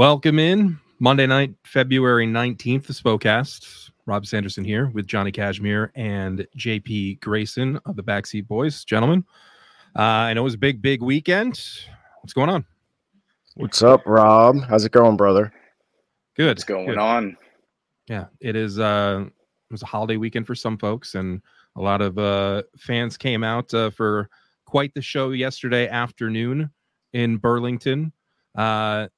Welcome in Monday night, February 19th, the Spokecast. Rob Sanderson here with Johnny Kashmere and JP Grayson of the Backseat Boys. Gentlemen, uh, I know it was a big, big weekend. What's going on? What's up, Rob? How's it going, brother? Good. What's going good. on? Yeah, it is. Uh, it was a holiday weekend for some folks, and a lot of uh, fans came out uh, for quite the show yesterday afternoon in Burlington. Uh,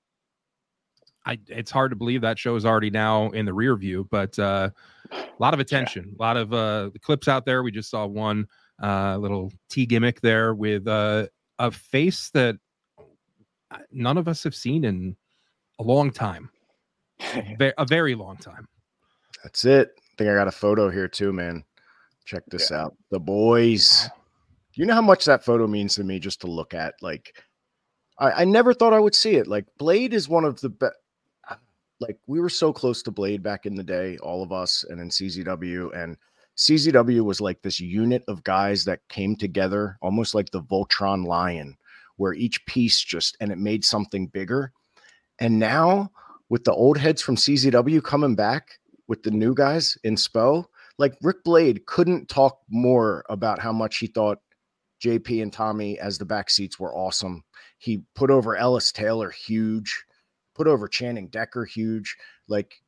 I, it's hard to believe that show is already now in the rear view, but uh, a lot of attention, a lot of uh, clips out there. We just saw one uh, little T gimmick there with uh, a face that none of us have seen in a long time, a very long time. That's it. I think I got a photo here too, man. Check this Yeah. out. The boys. You know how much that photo means to me just to look at? Like, I, I never thought I would see it. Like, Blade is one of the best. Like, we were so close to Blade back in the day, all of us, and in CZW. And CZW was like this unit of guys that came together, almost like the Voltron lion, where each piece just, and it made something bigger. And now, with the old heads from CZW coming back with the new guys in Spo, like Ric Blade couldn't talk more about how much he thought JP and Tommy as the back seats were awesome. He put over Ellis Taylor huge, put over Channing Decker huge. Like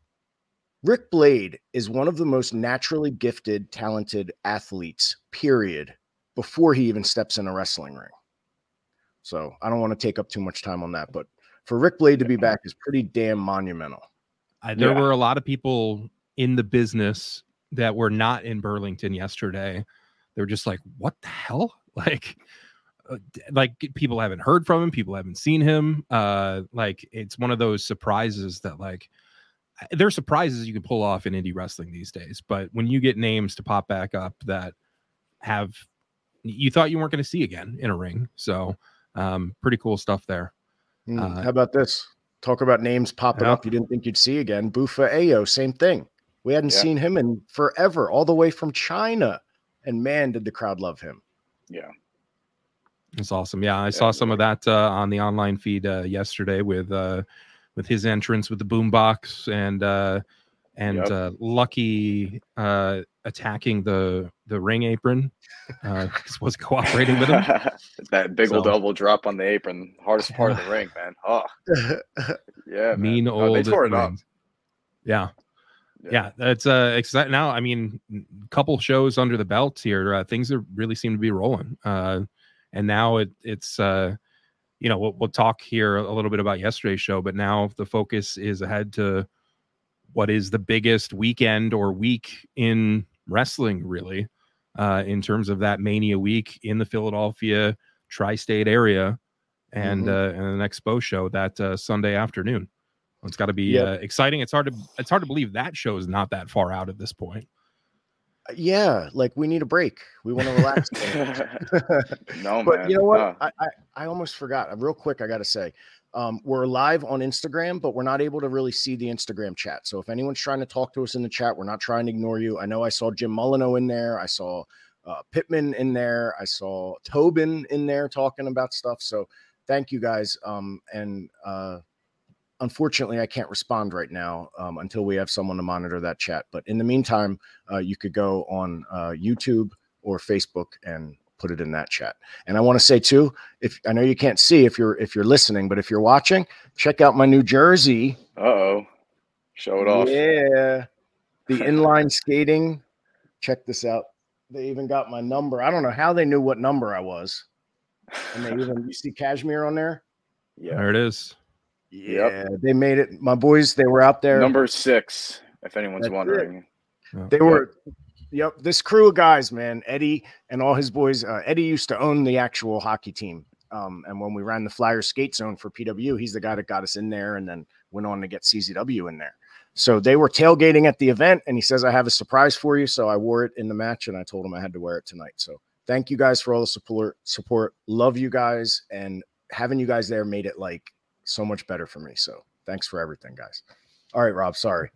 Ric Blade is one of the most naturally gifted, talented athletes, period, before he even steps in a wrestling ring. So I don't want to take up too much time on that, but for Ric Blade to be back is pretty damn monumental. I, there Yeah. were a lot of people in the business that were not in Burlington yesterday. They were just like, "What the hell?" Like, d- like people haven't heard from him, people haven't seen him. Uh, like it's one of those surprises that like uh, there are surprises you can pull off in indie wrestling these days, but when you get names to pop back up that have you thought you weren't going to see again in a ring, so um, pretty cool stuff there. Hmm, Uh, How about this? Talk about names popping yeah. up you didn't think you'd see again. Bufa Ayo, same thing. We hadn't Yeah. seen him in forever, all the way from China. And man, did the crowd love him. Yeah. It's awesome. Yeah, I saw some of that uh, on the online feed uh, yesterday with uh, with his entrance with the boombox and uh, and Yep. uh, Lucky uh, attacking the the ring apron. Uh, was cooperating with him. that big old So- elbow drop on the apron, hardest part of the ring, man. Oh, yeah. Mean No, old. they tore it up. Yeah. Yeah, that's uh exciting. Now, I mean, a couple shows under the belt here. Uh, things are really seem to be rolling. Uh, and now it it's uh, you know, we'll, we'll talk here a little bit about yesterday's show, but now the focus is ahead to what is the biggest weekend or week in wrestling, really, uh, in terms of that Mania week in the Philadelphia tri-state area, and Mhm. uh, and the Expo show that uh, Sunday afternoon. It's got to be Yep. uh, exciting. It's hard to it's hard to believe that show is not that far out at this point. Yeah, like we need a break. We want to relax. no, but man. you know what? no. I, I I almost forgot. Uh, Real quick, I got to say, um, we're live on Instagram, but we're not able to really see the Instagram chat. So if anyone's trying to talk to us in the chat, we're not trying to ignore you. I know I saw Jim Molyneux in there. I saw uh, Pittman in there. I saw Tobin in there talking about stuff. So thank you guys. Um, and uh, unfortunately, I can't respond right now um, until we have someone to monitor that chat. But in the meantime, uh, you could go on uh, YouTube or Facebook and put it in that chat. And I want to say too, if I know you can't see if you're if you're listening, but if you're watching, check out my new jersey. Uh oh. Show it off. Yeah, the inline skating. Check this out. They even got my number. I don't know how they knew what number I was. And they even you see Kashmere on there. Yeah. There it is. Yeah, Yep. they made it. My boys, they were out there. Number six, if anyone's That's it. wondering. They were, yep. This crew of guys, man, Eddie and all his boys. Uh, Eddie used to own the actual hockey team, um, and when we ran the Flyer Skate Zone for PW, he's the guy that got us in there, and then went on to get CZW in there. So they were tailgating at the event, and he says, "I have a surprise for you." So I wore it in the match, and I told him I had to wear it tonight. So thank you guys for all the support. Support, love you guys, and having you guys there made it like so much better for me. So thanks for everything, guys. All right, Rob. Sorry.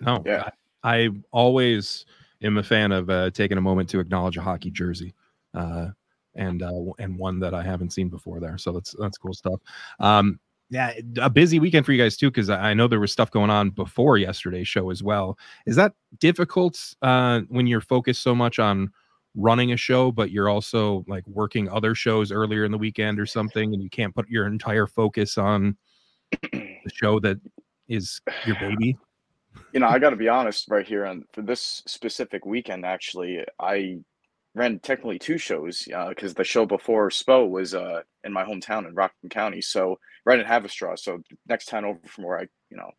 No, Yeah. I, I always am a fan of uh, taking a moment to acknowledge a hockey jersey, uh, and uh, and one that I haven't seen before there. So that's that's cool stuff. Um, yeah, a busy weekend for you guys too, because I know there was stuff going on before yesterday's show as well. Is that difficult uh, when you're focused so much on running a show, but you're also like working other shows earlier in the weekend or something, and you can't put your entire focus on the show that is your baby? You know, I got to be honest right here. On for this specific weekend, actually, I ran technically two shows because uh, the show before SPO was uh, in my hometown in Rockland County. So right in Haverstraw. So next town over from where I, you know,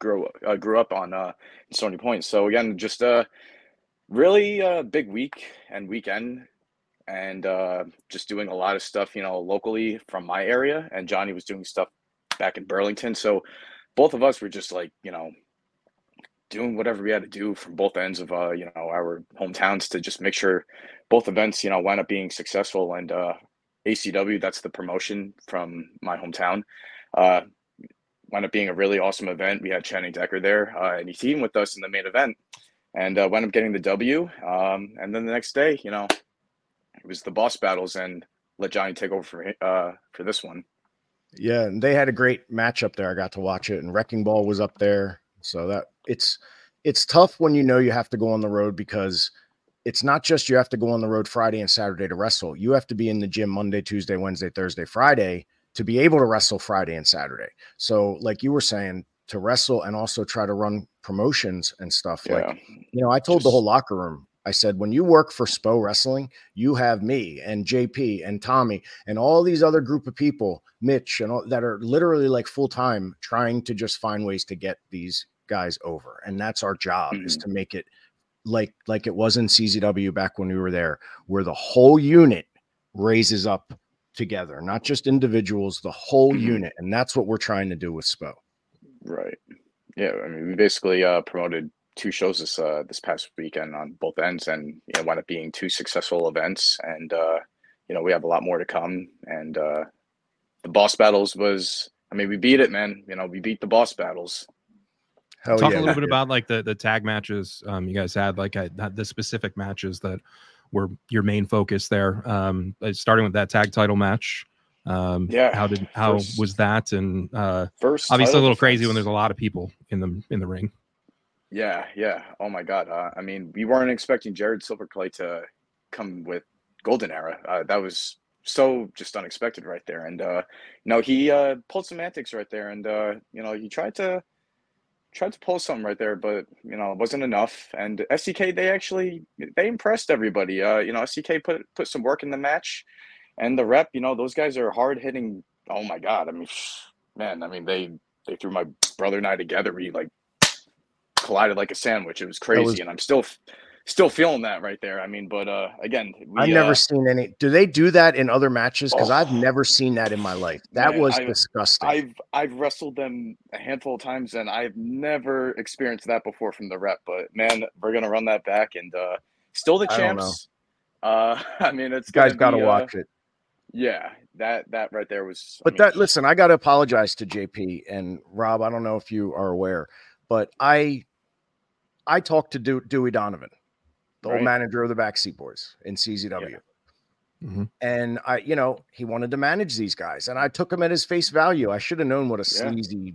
grew uh, grew up on uh, Stony Point. So again, just a really a big week and weekend, and uh, just doing a lot of stuff, you know, locally from my area. And Johnny was doing stuff back in Burlington. So both of us were just like, you know, doing whatever we had to do from both ends of uh, you know our hometowns to just make sure both events you know wind up being successful and uh, ACW that's the promotion from my hometown uh, wound up being a really awesome event. We had Channing Decker there uh, and he teamed with us in the main event and uh, wound up getting the W. Um, and then the next day, you know, it was the boss battles and let Johnny take over for uh, for this one. Yeah, and they had a great matchup there. I got to watch it, and Wrecking Ball was up there. So that it's it's tough when you know you have to go on the road because it's not just you have to go on the road Friday and Saturday to wrestle. You have to be in the gym Monday, Tuesday, Wednesday, Thursday, Friday to be able to wrestle Friday and Saturday. So, like you were saying, to wrestle and also try to run promotions and stuff. Yeah. Like, you know, I told just, the whole locker room, I said, when you work for SPO Wrestling, you have me and JP and Tommy and all these other group of people, Mitch, and all that are literally like full time trying to just find ways to get these guys over. And that's our job mm-hmm. is to make it like like it was in CZW back when we were there, where the whole unit raises up together, not just individuals, the whole mm-hmm. unit. And that's what we're trying to do with SPO. Right. Yeah. I mean, we basically uh, promoted two shows this uh, this past weekend on both ends, and you know, wound up being two successful events. And uh, you know, we have a lot more to come. And uh, the boss battles was, I mean, we beat it, man. You know, we beat the boss battles. Hell Talk yeah. a little bit about like the the tag matches um, you guys had, like uh, the specific matches that were your main focus there. Um, uh, starting with that tag title match. Um, yeah. How did how first, was that? And uh, first, obviously a little defense. crazy when there's a lot of people in the in the ring. Yeah, yeah. Oh my God. Uh, I mean, we weren't expecting Jared Silverclay to come with Golden Era. Uh, that was so just unexpected right there. And uh, you know, he uh, pulled some antics right there, and uh, you know, he tried to tried to pull something right there, but you know, it wasn't enough. And SCK, they actually they impressed everybody. Uh, you know, SCK put put some work in the match, and the rep. You know, those guys are hard hitting. Oh my god! I mean, man, I mean they they threw my brother and I together. We like collided like a sandwich. It was crazy, was, and I'm still still feeling that right there. I mean, but uh again, we, I've never uh, seen any. Do they do that in other matches? Because oh, I've never seen that in my life. That man, was I've, disgusting. I've I've wrestled them a handful of times, and I've never experienced that before from the rep. But man, we're gonna run that back, and uh still the champs. I uh, I mean, it's guys got to uh, watch it. Yeah, that that right there was. But I mean, that listen, I got to apologize to JP and Rob. I don't know if you are aware, but I I talked to Dewey Donovan the right. old manager of the Backseat Boys in CZW. Yeah. Mm-hmm. And I, you know, he wanted to manage these guys, and I took him at his face value. I should have known what a yeah. sleazy.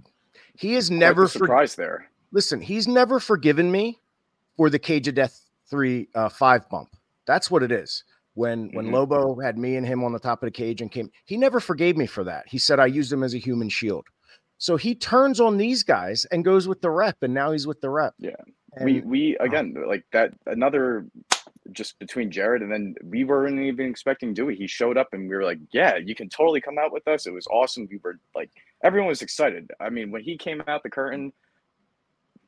He is Quite never surprised for, there. Listen, he's never forgiven me for the Cage of Death three uh, five bump. That's what it is. When when mm-hmm. Lobo had me and him on the top of the cage and came, he never forgave me for that. He said I used him as a human shield. So he turns on these guys and goes with the rep, and now he's with the rep. Yeah. And, we we again like that another just between Jared and then we weren't even expecting Dewey. He showed up and we were like, yeah, you can totally come out with us. It was awesome. We were like, everyone was excited. I mean, when he came out the curtain,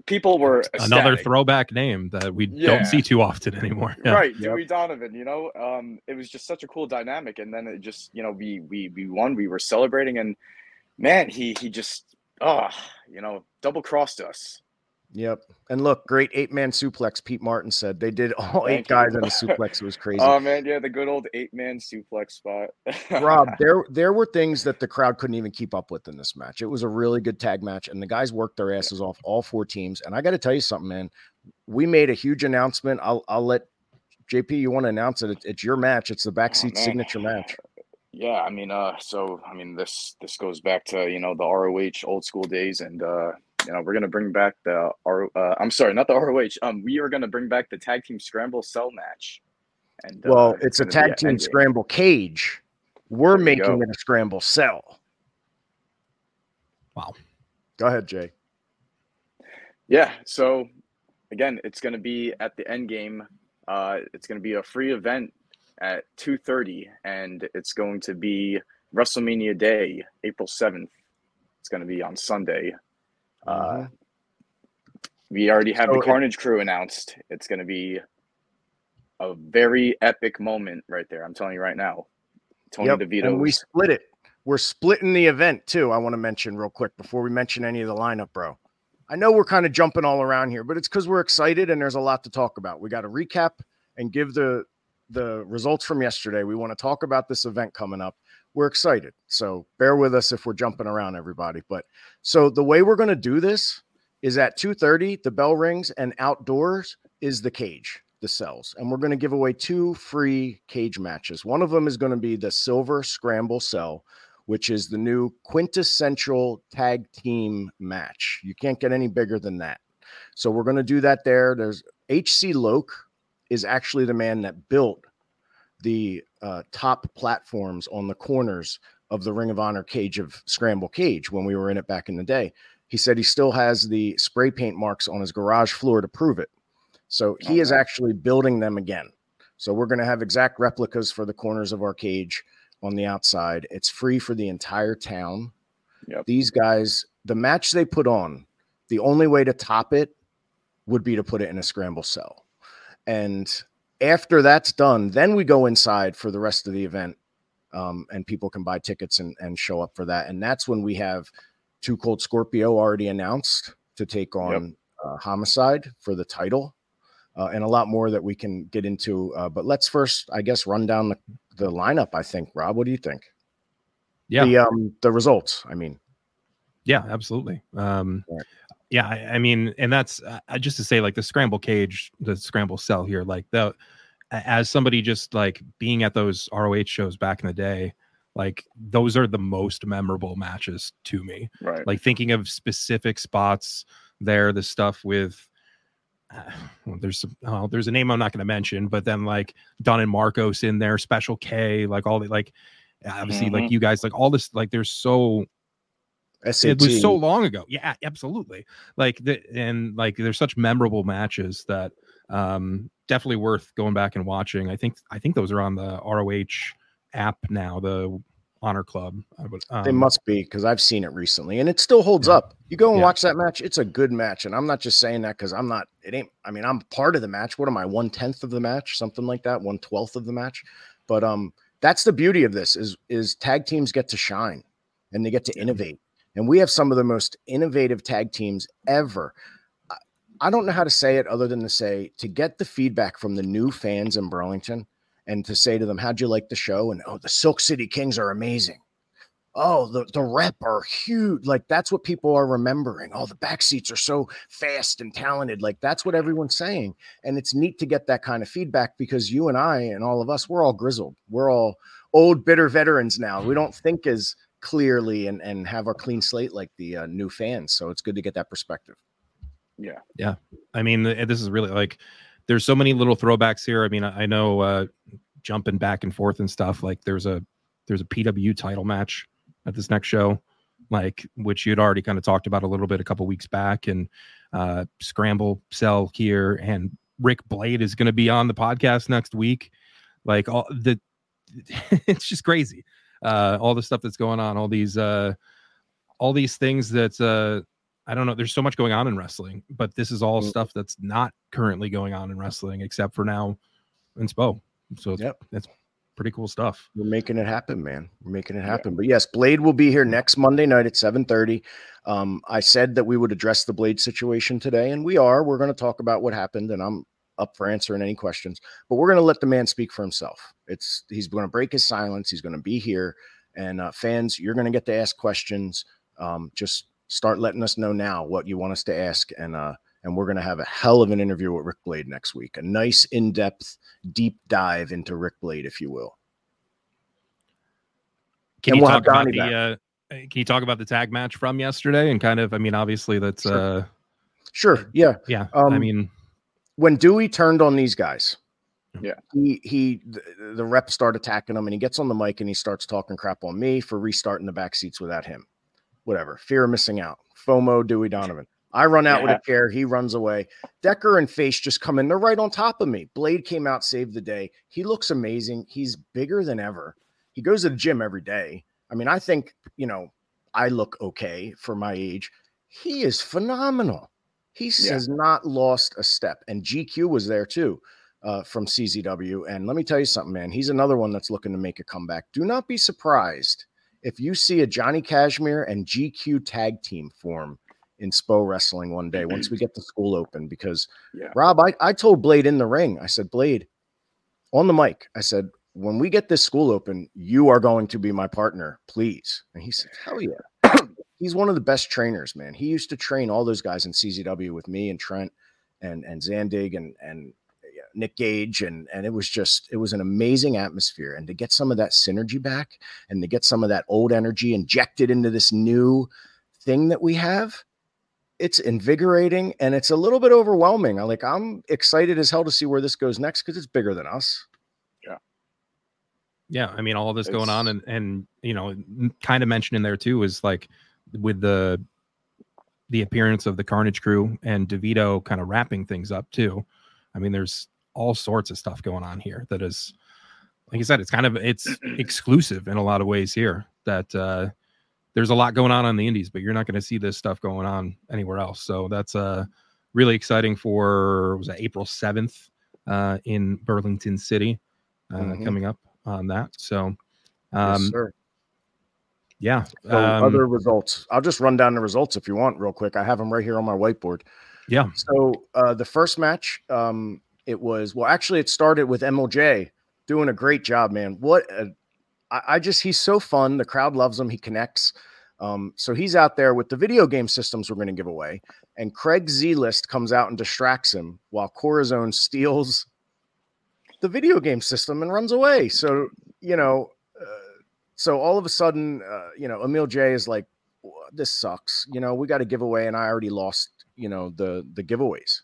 people were ecstatic. another throwback name that we yeah. don't see too often anymore. Yeah. Right, yep. Dewey Donovan. You know, um, it was just such a cool dynamic. And then it just, you know, we we we won. We were celebrating, and man, he he just, oh, you know, double crossed us. Yep. And look, great eight man suplex. Pete Martin said they did all Thank eight you. guys on a suplex. It was crazy. Oh man, yeah, the good old eight man suplex spot. Rob, there there were things that the crowd couldn't even keep up with in this match. It was a really good tag match, and the guys worked their asses off, all four teams. And I got to tell you something, man. We made a huge announcement. I'll I'll let JP. You want to announce it? It's your match. It's the backseat oh, signature match. Yeah, I mean, uh, so I mean, this this goes back to you know the ROH old school days, and uh, you know we're gonna bring back the R. Uh, I'm sorry, not the ROH. Um, we are gonna bring back the tag team scramble cell match. And well, uh, it's, it's a tag team scramble cage. We're making go. it a scramble cell. Wow. Go ahead, Jay. Yeah. So again, it's going to be at the end game. Uh, it's going to be a free event at 2.30 and it's going to be wrestlemania day april 7th it's going to be on sunday uh, mm-hmm. we already have so the carnage it, crew announced it's going to be a very epic moment right there i'm telling you right now tony yep, devito and we split it we're splitting the event too i want to mention real quick before we mention any of the lineup bro i know we're kind of jumping all around here but it's because we're excited and there's a lot to talk about we got to recap and give the the results from yesterday. We want to talk about this event coming up. We're excited. So bear with us if we're jumping around everybody. But so the way we're going to do this is at 2:30 the bell rings and outdoors is the cage, the cells. And we're going to give away two free cage matches. One of them is going to be the Silver Scramble Cell, which is the new quintessential tag team match. You can't get any bigger than that. So we're going to do that there. There's HC Loke is actually the man that built the uh, top platforms on the corners of the Ring of Honor cage of Scramble Cage when we were in it back in the day. He said he still has the spray paint marks on his garage floor to prove it. So he okay. is actually building them again. So we're going to have exact replicas for the corners of our cage on the outside. It's free for the entire town. Yep. These guys, the match they put on, the only way to top it would be to put it in a scramble cell. And after that's done, then we go inside for the rest of the event. Um, and people can buy tickets and, and show up for that. And that's when we have Two Cold Scorpio already announced to take on yep. uh, Homicide for the title. Uh, and a lot more that we can get into. Uh, but let's first, I guess, run down the, the lineup. I think, Rob, what do you think? Yeah, the um the results. I mean, yeah, absolutely. Um, right yeah I, I, mean and that's uh, just to say like the scramble cage the scramble cell here like the as somebody just like being at those roh shows back in the day like those are the most memorable matches to me right like thinking of specific spots there the stuff with uh, well, there's some, oh, there's a name I'm not going to mention, but then like Dunn and Marcos in there, Special K, like all the like, obviously mm-hmm. like you guys, like all this, like there's so SAT. It was so long ago. Yeah, absolutely. Like the and like there's such memorable matches that um definitely worth going back and watching. I think I think those are on the ROH app now, the Honor Club. Would, um, they must be because I've seen it recently and it still holds yeah. up. You go and yeah. watch that match, it's a good match. And I'm not just saying that because I'm not, it ain't, I mean, I'm part of the match. What am I, one tenth of the match, something like that, one twelfth of the match. But um, that's the beauty of this is is tag teams get to shine and they get to innovate and we have some of the most innovative tag teams ever. I don't know how to say it other than to say to get the feedback from the new fans in Burlington and to say to them, How'd you like the show? And oh, the Silk City Kings are amazing. Oh, the, the rep are huge. Like that's what people are remembering. Oh, the back seats are so fast and talented. Like that's what everyone's saying. And it's neat to get that kind of feedback because you and I and all of us, we're all grizzled. We're all old, bitter veterans now. We don't think as clearly and and have our clean slate like the uh, new fans. So it's good to get that perspective. Yeah, yeah. I mean, this is really like there's so many little throwbacks here. I mean, I, I know uh, jumping back and forth and stuff. Like there's a there's a PW title match at this next show, like which you'd already kind of talked about a little bit a couple weeks back, and uh, scramble cell here and Ric Blade is going to be on the podcast next week. Like all the, it's just crazy uh, all the stuff that's going on, all these uh, all these things that uh, I don't know. There's so much going on in wrestling, but this is all mm. stuff that's not currently going on in wrestling, except for now in SPO. So yep. that's pretty cool stuff. We're making it happen, man. We're making it happen. Yeah. But yes, Blade will be here next Monday night at 7:30. Um, I said that we would address the Blade situation today, and we are. We're going to talk about what happened, and I'm up for answering any questions. But we're going to let the man speak for himself. It's he's going to break his silence. He's going to be here, and uh, fans, you're going to get to ask questions. Um, just start letting us know now what you want us to ask, and uh, and we're going to have a hell of an interview with Ric Blade next week. A nice in-depth, deep dive into Ric Blade, if you will. Can And you we'll talk about the uh, can you talk about the tag match from yesterday and kind of I mean obviously that's Sure. uh Sure. Yeah. yeah I Um, mean when Dewey turned on these guys, Yeah. he he the, the reps start attacking him, and he gets on the mic and he starts talking crap on me for restarting the back seats without him. Whatever, fear of missing out, FOMO, Dewey Donovan. I run out with a chair, he runs away. Decker and Face just come in, they're right on top of me. Blade came out, saved the day. He looks amazing. He's bigger than ever. He goes to the gym every day. I mean, I think you know I look okay for my age. He is phenomenal. He Yeah. has not lost a step. And GQ was there too uh, from CZW. And let me tell you something, man. He's another one that's looking to make a comeback. Do not be surprised if you see a Johnny Kashmere and GQ tag team form in Spo Wrestling one day once we get the school open. Because Yeah. Rob, I, I told Blade in the ring, I said, Blade, on the mic, I said, when we get this school open, you are going to be my partner, please. And he said, Hell yeah. He's one of the best trainers, man. He used to train all those guys in CZW with me and Trent and and Zandig and and Nick Gage and and it was just it was an amazing atmosphere. And to get some of that synergy back and to get some of that old energy injected into this new thing that we have it's invigorating and it's a little bit overwhelming. I like I'm excited as hell to see where this goes next because it's bigger than us. Yeah. Yeah, I mean all of this going on and and you know kind of mentioned in there too is like with the the appearance of the Carnage crew and DeVito kind of wrapping things up too. I mean, there's all sorts of stuff going on here that is, like I said, it's kind of it's exclusive in a lot of ways here. That uh, there's a lot going on on the Indies, but you're not going to see this stuff going on anywhere else. So that's uh, really exciting for was that April seventh uh, in Burlington City uh, Mhm. coming up on that. So Yes, um, sir. Yeah, So um, other results I'll just run down the results if you want real quick I have them right here on my whiteboard yeah, So uh, the first match, um, it was well. Actually, it started with MLJ doing a great job, man. What a, I, I just he's so fun. The crowd loves him. He connects. Um, so he's out there with the video game systems we're going to give away, and Craig Z List comes out and distracts him while Corazon steals the video game system and runs away. So you know, so all of a sudden, uh, you know, Emil J is like, "This sucks." You know, we got a giveaway, and I already lost you know the the giveaways.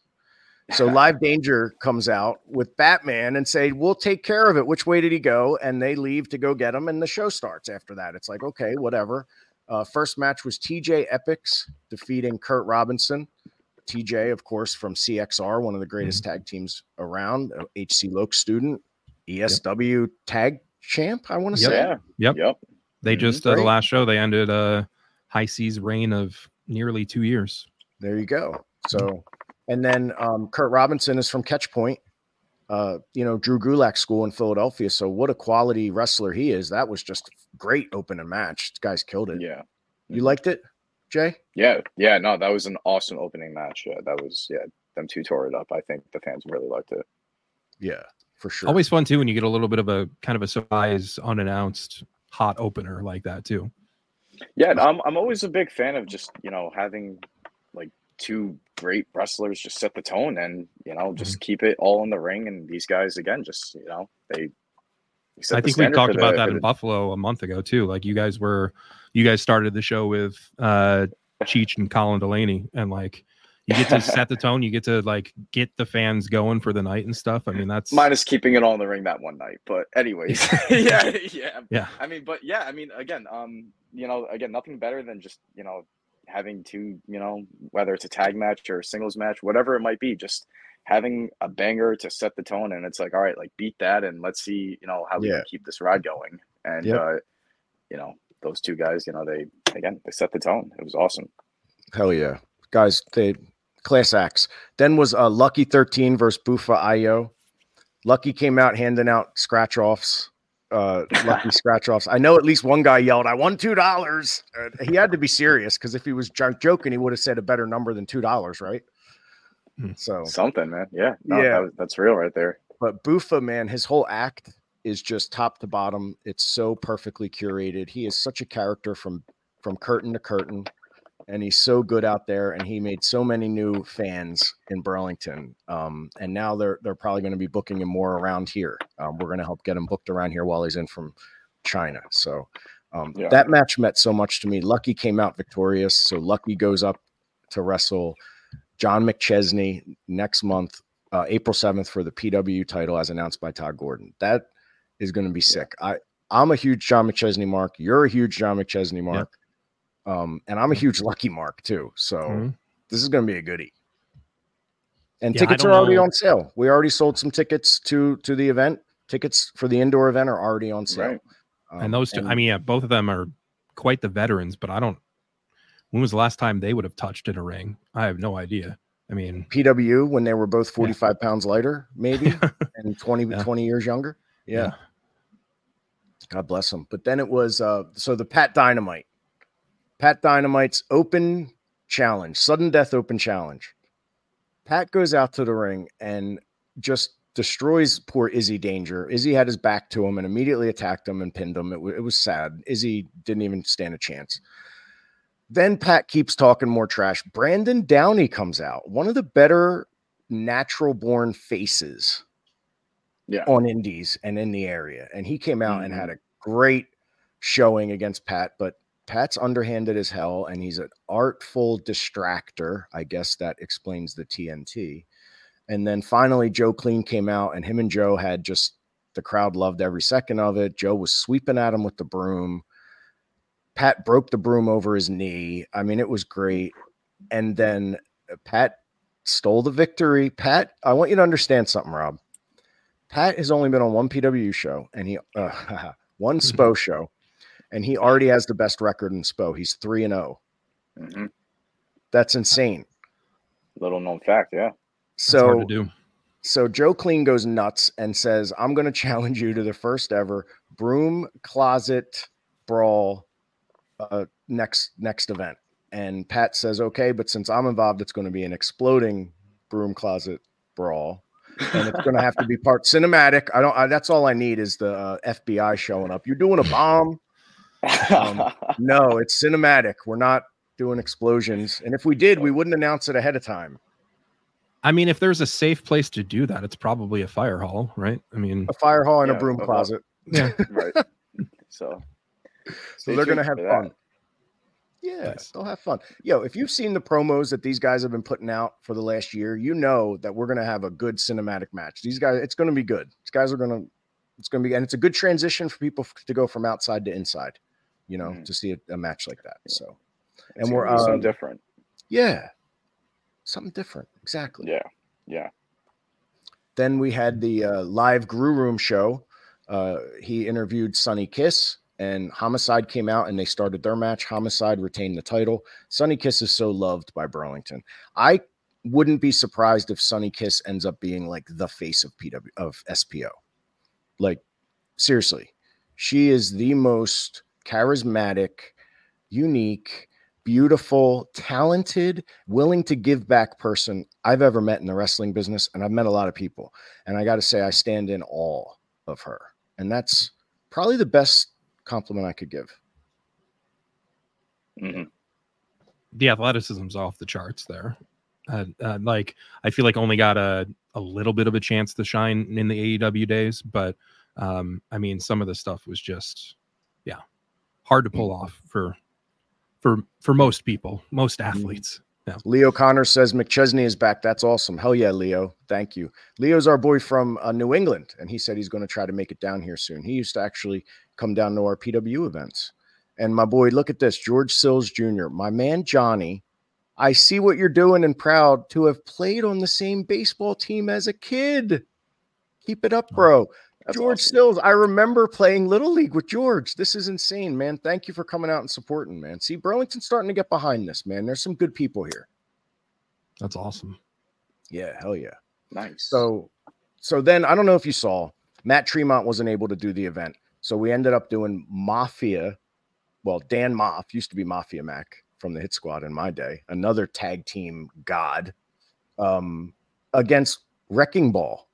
So live danger comes out with batman and say we'll take care of it. Which way did he go? And they leave to go get him and the show starts after that. It's like okay whatever. Uh, first match was tj epics defeating kurt robinson. Tj of course from cxr one of the greatest tag teams around hc loke student esw tag champ i want to Yep. say Yeah. Yep. Yep. they Mhm. just uh, the last show they ended uh, High seas reign of nearly two years. There you go. So, and then um, Kurt Robinson is from Catch Point, uh, you know, Drew Gulak School in Philadelphia. So, what a quality wrestler he is. That was just great opening match. This guy's killed it. Yeah. You liked it, Jay? Yeah. Yeah. No, that was an awesome opening match. Yeah. That was, yeah, them two tore it up. I think the fans really liked it. Yeah, for sure. Always fun too when you get a little bit of a kind of a surprise, unannounced hot opener like that too. Yeah. I'm, I'm always a big fan of just, you know, having like two great wrestlers just set the tone and, you know, just keep it all in the ring. And these guys, again, just, you know, they, they I think we talked about the- that in the- Buffalo a month ago too. Like you guys were, you guys started the show with uh Cheech and Colin Delaney, and like you get to set the tone. You get to like get the fans going for the night and stuff. I mean, that's minus keeping it all in the ring that one night. But anyways, yeah, yeah, Yeah. I mean, but yeah, I mean, again, um, you know, again, nothing better than just you know having two, you know, whether it's a tag match or a singles match, whatever it might be, just having a banger to set the tone, and it's like, all right, like beat that, and let's see, you know, how we Yeah. can keep this ride going, and Yep. uh, you know, those two guys, you know, they again they set the tone. It was awesome. Hell yeah, guys! They class acts. Then was uh, Lucky Thirteen versus Bufa Io. Lucky came out handing out scratch offs. Uh, lucky scratch offs. I know at least one guy yelled, "I won two dollars." Uh, he had to be serious because if he was jo- joking, he would have said a better number than two dollars, right? Hmm. So, Something, man. Yeah, no, Yeah. that that's real right there. but Bufa, man, his whole act is just top to bottom. It's so perfectly curated. He is such a character from from curtain to curtain, and he's so good out there. And he made so many new fans in Burlington. Um, and now they're they're probably going to be booking him more around here. Um, we're going to help get him booked around here while he's in from China. So. Um, Yeah. That match meant so much to me. Lucky came out victorious, so Lucky goes up to wrestle John McChesney next month, uh, April seventh, for the PW title, as announced by Todd Gordon. That is going to be sick. I I'm a huge John McChesney mark. You're a huge John McChesney mark, um, and I'm a huge Lucky mark too. So Mhm. this is going to be a goodie. And Yeah, tickets are already know. on sale. We already sold some tickets to to the event. Tickets for the indoor event are already on sale. Right. Um, and those two, I mean, yeah, both of them are quite the veterans, but I don't. When was the last time they would have touched in a ring? I have no idea. I mean, PW when they were both 45 pounds lighter, maybe, and 20, Yeah. 20 years younger. Yeah. Yeah. God bless them. But then it was uh so the Pat Dynamite. Pat Dynamite's open challenge, sudden death open challenge. Pat goes out to the ring and just destroys poor Izzy Danger. Izzy had his back to him and immediately attacked him and pinned him. It, wa- it was sad. Izzy didn't even stand a chance. Then Pat keeps talking more trash. Brandon Downey comes out, one of the better natural born faces Yeah. on indies and in the area. And he came out and had mm-hmm. a great showing against Pat, but Pat's underhanded as hell and he's an artful distractor. I guess that explains the TNT. And then finally, Joe Clean came out and him and Joe had just the crowd loved every second of it. Joe was sweeping at him with the broom. Pat broke the broom over his knee. I mean, it was great. And then uh, Pat stole the victory. Pat, I want you to understand something, Rob. Pat has only been on one PW show and he uh, one SPO show, and he already has the best record in SPO. He's three and zero. hmm That's insane. Little known fact. Yeah. it's hard So to do. so Joe Clean goes nuts and says, "I'm going to challenge you to the first ever broom closet brawl uh, next next event." And Pat says, "Okay, but since I'm involved, it's going to be an exploding broom closet brawl." and it's going to have to be part cinematic. I don't. I, that's all I need is the uh, FBI showing up. You're doing a bomb. Um, No, it's cinematic. We're not doing explosions. And if we did, we wouldn't announce it ahead of time. I mean, if there's a safe place to do that, it's probably a fire hall, right? I mean, A fire hall and Yeah, a broom uh-huh. closet. yeah, right. So. So they're going to have fun. Yeah, Nice. they'll have fun. Yo, if you've seen the promos that these guys have been putting out for the last year, you know that we're going to have a good cinematic match. These guys, it's going to be good. These guys are going to, it's going to be, and it's a good transition for people f- to go from outside to inside, you know, Mhm. to see a, a match like that. So, It's and we're, something um, different. yeah, something different. Exactly. Yeah. Yeah. Then we had the uh, live Grew Room show. Uh, he interviewed Sonny Kiss, and Homicide came out and they started their match. Homicide retained the title. Sonny Kiss is so loved by Burlington. I wouldn't be surprised if Sonny Kiss ends up being like the face of PW of SPO. Like seriously, she is the most charismatic, unique, beautiful, talented, willing to give back person I've ever met in the wrestling business. And I've met a lot of people. And I got to say, I stand in awe of her. And that's probably the best compliment I could give. Mhm. the athleticism's off the charts there. Uh, uh, like I feel like only got a a little bit of a chance to shine in the AEW days, but um, I mean, some of the stuff was just, yeah, hard to pull off for for for most people, most athletes. Leo Connor says McChesney is back. That's awesome. Hell yeah, Leo. Thank you. Leo's our boy from uh, New England, and he said he's going to try to make it down here soon. He used to actually come down to our PW events. And my boy, look at this George Sills Jr., my man Johnny. I see what you're doing and proud to have played on the same baseball team as a kid. Keep it up, bro. That's George awesome. Sills, I remember playing Little League with George. This is insane, man. Thank you for coming out and supporting, man. See, Burlington's starting to get behind this, man. There's some good people here. That's awesome. Yeah, hell yeah. Nice. So, so then I don't know if you saw Matt Tremont wasn't able to do the event, so we ended up doing Mafia. Well, Dan Moff used to be Mafia Mac from the Hit Squad in my day, another tag team god, um, against Wrecking Ball,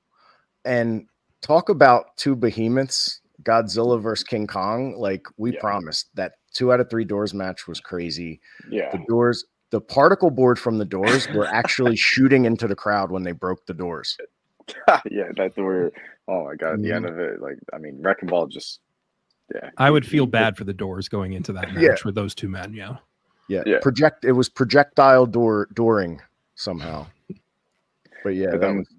and talk about two behemoths, Godzilla mm-hmm. versus King Kong. Like we Yeah. promised, that two out of three doors match was crazy yeah. the doors the particle board from the doors were actually shooting into the crowd when they broke the doors yeah, that's where. Oh my god! At the end mm-hmm. of it, like I mean, Wrecking Ball just Yeah, I would feel bad for the doors going into that match Yeah. with those two men. Yeah. Yeah, Yeah. project. It was projectile door dooring somehow. But yeah, But that then was-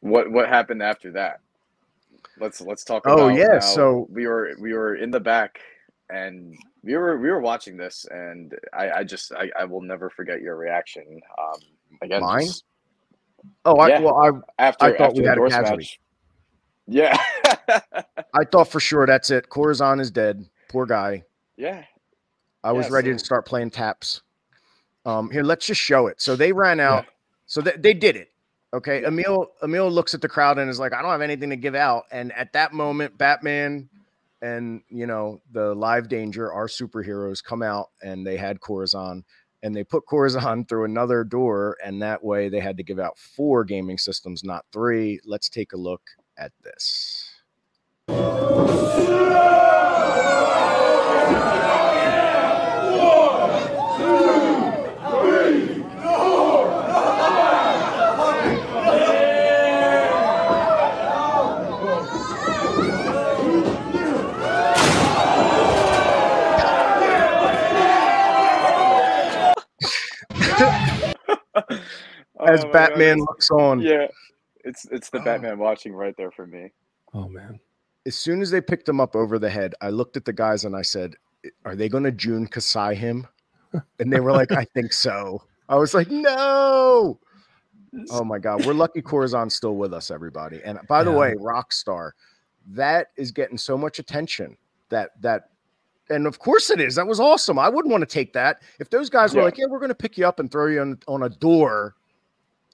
what what happened after that? Let's let's talk. Oh, about yeah, so- we were we were in the back and we were we were watching this and I I just I, I will never forget your reaction. Um, again, Mine? just oh, I yeah. well, I after I thought after we had a casualty. match. Yeah, I thought for sure that's it. Corazon is dead. Poor guy. yeah. I was Yeah, ready to start playing taps. Um, here, let's just show it. So they ran out. Yeah. So they, they did it. Okay. Emil Emil looks at the crowd and is like, I don't have anything to give out. And at that moment, Batman and you know the Live Danger, our superheroes, come out and they had Corazon and they put Corazon through another door, and that way they had to give out four gaming systems, not three. Let's take a look at this. As Oh my God, Batman looks on, Yeah, it's it's the Oh. Batman watching right there for me. Oh man. as soon as they picked him up over the head, I looked at the guys and I said, "Are they going to Jun Kasai him?" And they were like, "I think so." I was like, "No!" Oh my god, we're lucky Corazon's still with us, everybody. And by the Yeah. way, Rockstar, that is getting so much attention. That that, and of course it is. That was awesome. I wouldn't want to take that if those guys were Yeah. like, "Yeah, we're going to pick you up and throw you on, on a door."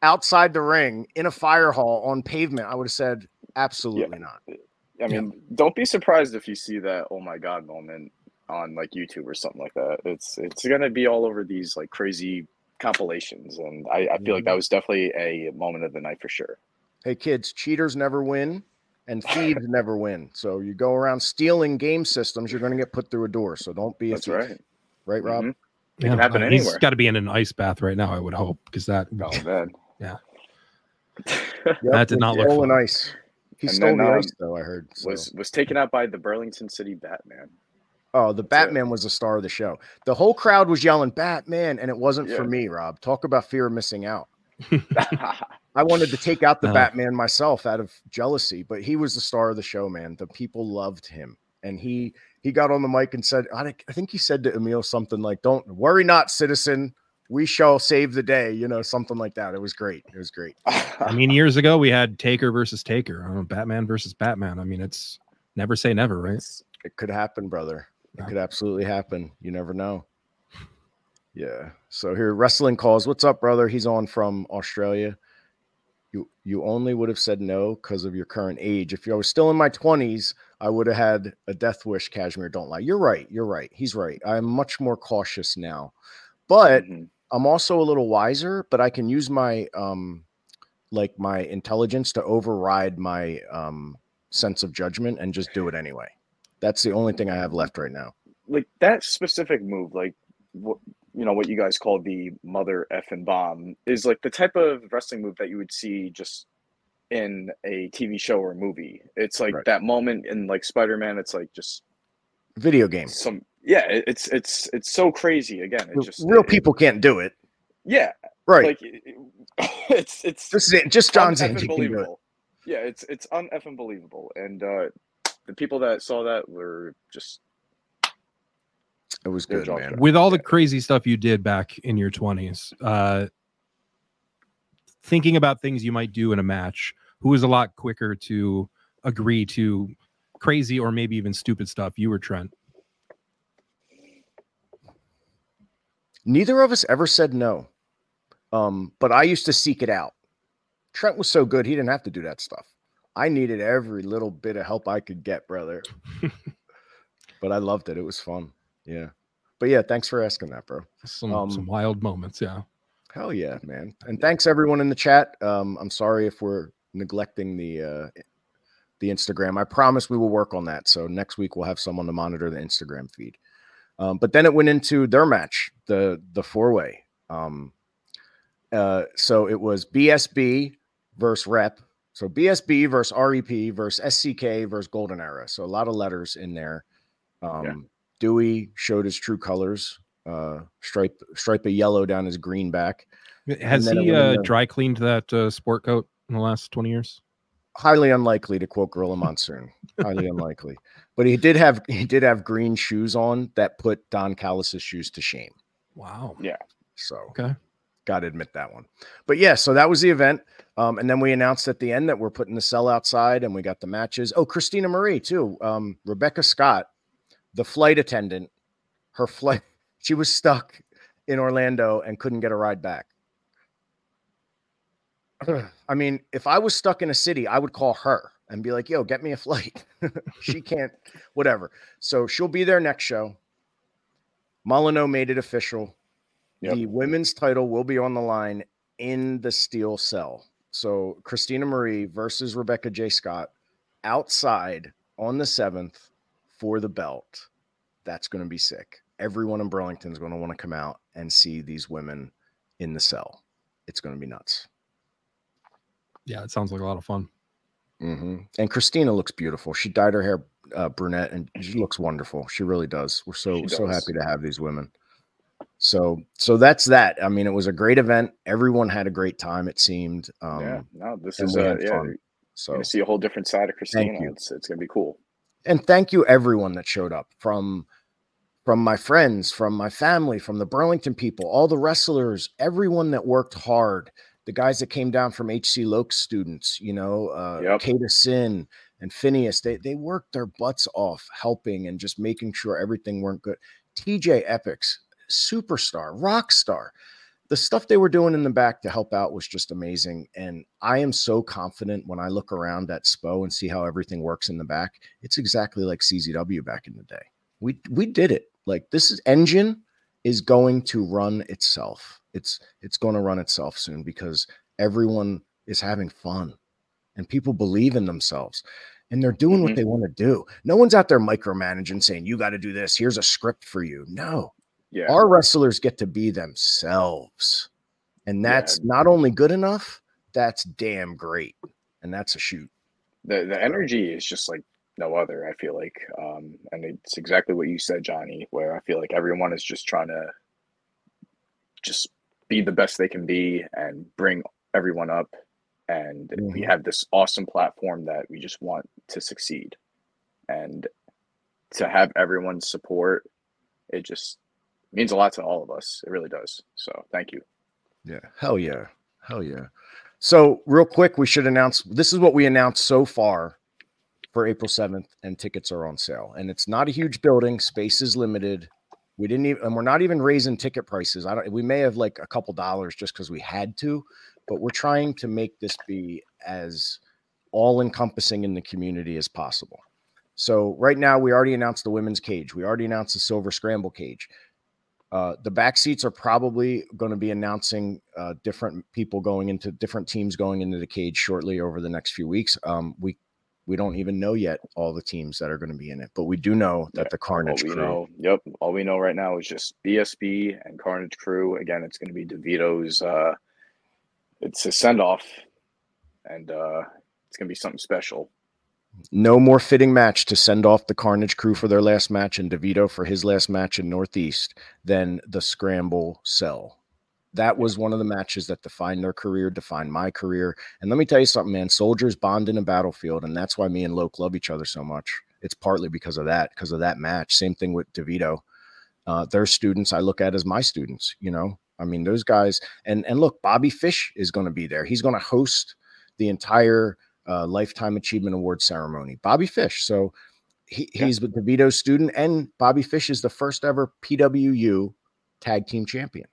Outside the ring in a fire hall on pavement, I would have said absolutely not. I Yeah. mean, don't be surprised if you see that "Oh my God" moment on like YouTube or something like that. It's it's gonna be all over these like crazy compilations, and I, I feel like mm-hmm. that was definitely a moment of the night for sure. hey kids cheaters never win and thieves never win so you go around stealing game systems you're going to get put through a door so don't be a That's thief. right. right rob Mhm. Yeah, can happen uh, He's anywhere. got to be in an ice bath right now. I would hope because that Oh man. Yeah. Yep, That did not look stolen fun. ice he And stole then, the um, ice though i heard so. was was taken out by the Burlington City Batman. oh the that's it. batman was the star of the show the whole crowd was yelling batman and it wasn't for me rob talk about fear of missing out i wanted to take out the No. batman myself out of jealousy but he was the star of the show man. The people loved him and he he got on the mic and said i, think- I think he said to emil something like don't worry not citizen. We shall save the day you know something like that. It was great. It was great. I mean, years ago we had Taker versus Taker, I know, Batman versus Batman. I mean, it's never say never, right? it could happen brother. It Yeah. could absolutely happen. You never know. Yeah. So here wrestling calls. What's up brother? He's on from australia you you only would have said no because of your current age. If I was still in my 20s i would have had a death wish Kashmere don't lie. You're right you're right he's right i'm much more cautious now. But Mhm. i'm also a little wiser but i can use my um like my intelligence to override my um sense of judgment and just do it anyway. That's the only thing i have left right now. Like that specific move, like what you know what you guys call the mother effing bomb, is like the type of wrestling move that you would see just in a TV show or movie. It's like Right. that moment in like Spider Man. It's like just video game some yeah. It's it's it's so crazy. Again, it just real it- people can't do it yeah, right like it- it- it's it's this is it just john un-effing Zandig can do it believable. Yeah, it's it's uneffing believable, and uh, the people that saw that were just it was Their good jaw man. Dropped. With all the crazy stuff you did back in your 20s, uh, thinking about things you might do in a match, who was a lot quicker to agree to crazy or maybe even stupid stuff? You were Trent. neither of us ever said no. Um but i used to seek it out. Trent was so good he didn't have to do that stuff. I needed every little bit of help i could get brother. But i loved it. It was fun yeah. But yeah thanks for asking that bro. Some, Um, some wild moments. Yeah. hell yeah man. And thanks everyone in the chat. Um i'm sorry if we're neglecting the uh the instagram. I promise we will work on that. So next week we'll have someone to monitor the instagram feed. Um, but then it went into their match the the four way um uh so it was bsb versus rep. So bsb versus rep versus sck versus golden era. So a lot of letters in there. Um, Yeah. Dewey showed his true colors. Uh, stripe stripe of yellow down his green back. Has he uh, into- dry cleaned that uh, sport coat in the last 20 years? Highly unlikely to quote Gorilla Monsoon. Highly unlikely. But he did have he did have green shoes on that put Don Callis's shoes to shame. Wow. Yeah. So Okay. got to admit that one. But yeah, so that was the event. Um, and then we announced at the end that we're putting the cell outside and we got the matches. Oh, Christina Marie, too. Um, Rebecca Scott, the flight attendant, her flight, she was stuck in Orlando and couldn't get a ride back. I mean, if I was stuck in a city, I would call her and be like, yo, get me a flight. she can't, whatever. So she'll be there next show. Molyneux made it official. Yep. The women's title will be on the line in the steel cell. So Christina Marie versus Rebecca J. Scott outside on the 7th for the belt. That's going to be sick. Everyone in Burlington is going to want to come out and see these women in the cell. It's going to be nuts. Yeah, it sounds like a lot of fun. hmm And Christina looks beautiful. She dyed her hair uh, brunette, and she looks wonderful. She really does. We're so She so happy to have these women. So so that's that. I mean, it was a great event. Everyone had a great time. It seemed. Um, yeah, no, this is we uh, yeah, fun. So gonna see a whole different side of Christina. you. It's it's gonna be cool. And thank you everyone that showed up from from my friends, from my family, from the Burlington people, all the wrestlers, everyone that worked hard. The guys that came down from HC Loc students, you know, uh, Yep. Kata Sin and Phineas, they they worked their butts off helping and just making sure everything weren't good. TJ Epics, superstar, rock star. The stuff they were doing in the back to help out was just amazing. And I am so confident when I look around at SPO and see how everything works in the back. It's exactly like CZW back in the day. We we did it. Like this is engine is going to run itself. It's it's going to run itself soon because everyone is having fun and people believe in themselves and they're doing what Mhm. they want to do. No one's out there micromanaging saying you got to do this. Here's a script for you. No. Yeah, Our wrestlers get to be themselves. And Yeah. that's not only good enough, that's damn great. And that's a shoot. the the energy is just like no other. I feel like, um, and it's exactly what you said, Johnny. Where I feel like everyone is just trying to just be the best they can be and bring everyone up. And we Mhm. have this awesome platform that we just want to succeed, and to have everyone's support, it just means a lot to all of us. It really does. So thank you. Yeah. Hell yeah. Hell yeah. So, real quick, we should announce this is what we announced so far for April 7th, and tickets are on sale. And it's not a huge building, space is limited. We didn't even, and we're not even raising ticket prices. I don't, we may have like a couple dollars just because we had to, but we're trying to make this be as all encompassing in the community as possible. So, right now, we already announced the women's cage, we already announced the silver scramble cage. Uh, the back seats are probably going to be announcing uh, different people going into different teams going into the cage shortly over the next few weeks. Um, we we don't even know yet all the teams that are going to be in it, but we do know that Yeah, the All Carnage we crew. know, yep. All we know right now is just BSB and Carnage Crew. Again, it's going to be DeVito's. Uh, it's a send off, and uh, it's going to be something special. No more fitting match to send off the Carnage crew for their last match and DeVito for his last match in Northeast than the Scramble Cell. That was one of the matches that defined their career, defined my career. And let me tell you something, man. Soldiers bond in a battlefield, and that's why me and Loc love each other so much. It's partly because of that, because of that match. Same thing with DeVito. Uh, their students I look at as my students. You know, I mean, those guys. And and look, Bobby Fish is going to be there. He's going to host the entire uh, Lifetime Achievement Award ceremony. Bobby Fish. So he, Yeah. he's with DeVito's student, and Bobby Fish is the first ever PWU tag team champion.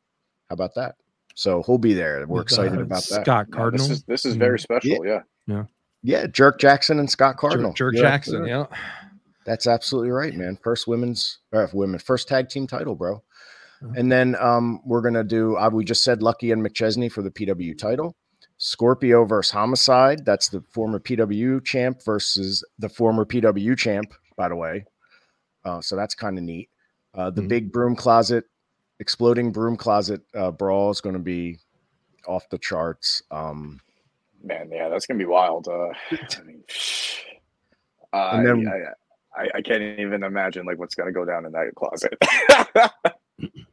How about that? So he'll be there. We're With, excited uh, about that. Scott Yeah, Cardinal. this is this is very special. Yeah. Yeah, Yeah. Jerk Jackson and Scott Cardinal. Jerk Yeah, Jackson. yeah. Yeah. That's absolutely right, man. First women's or women first tag team title, bro. And then um, we're gonna do. Uh, we just said Lucky and McChesney for the PW title. Scorpio versus Homicide. That's the former PW champ versus the former PW champ. By the way, uh, so that's kind of neat. Uh, the Mhm. big broom closet, exploding broom closet uh, brawl is going to be off the charts. Um, Man, yeah, that's gonna be wild. Uh, I mean, uh, And then- I, I, I can't even imagine like what's gonna go down in that closet.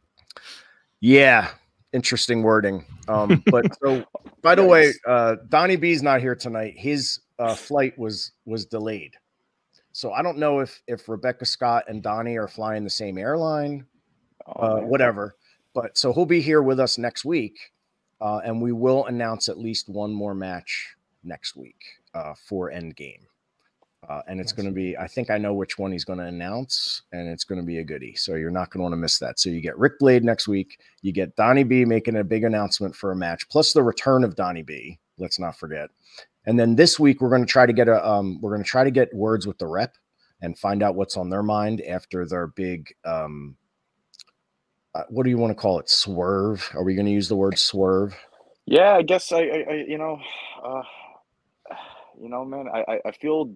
Yeah, interesting wording. Um, but so by the way, uh, Donnie B's not here tonight. His uh, flight was was delayed, so I don't know if if Rebecca Scott and Donnie are flying the same airline, Oh, uh, whatever. But so he'll be here with us next week, uh, and we will announce at least one more match next week uh, for Endgame. Uh, and it's going to be, I think I know which one he's going to announce, and it's going to be a goodie. So you're not going to want to miss that. So you get Ric Blade next week. You get Donnie B making a big announcement for a match, plus the return of Donnie B. Let's not forget. And then this week we're going to try to get a, um, we're going to try to get words with the rep and find out what's on their mind after their big, um, uh, what do you want to call it? Swerve? Are we going to use the word swerve? Yeah, I guess I, I, I you know, uh, you know, man, I, I feel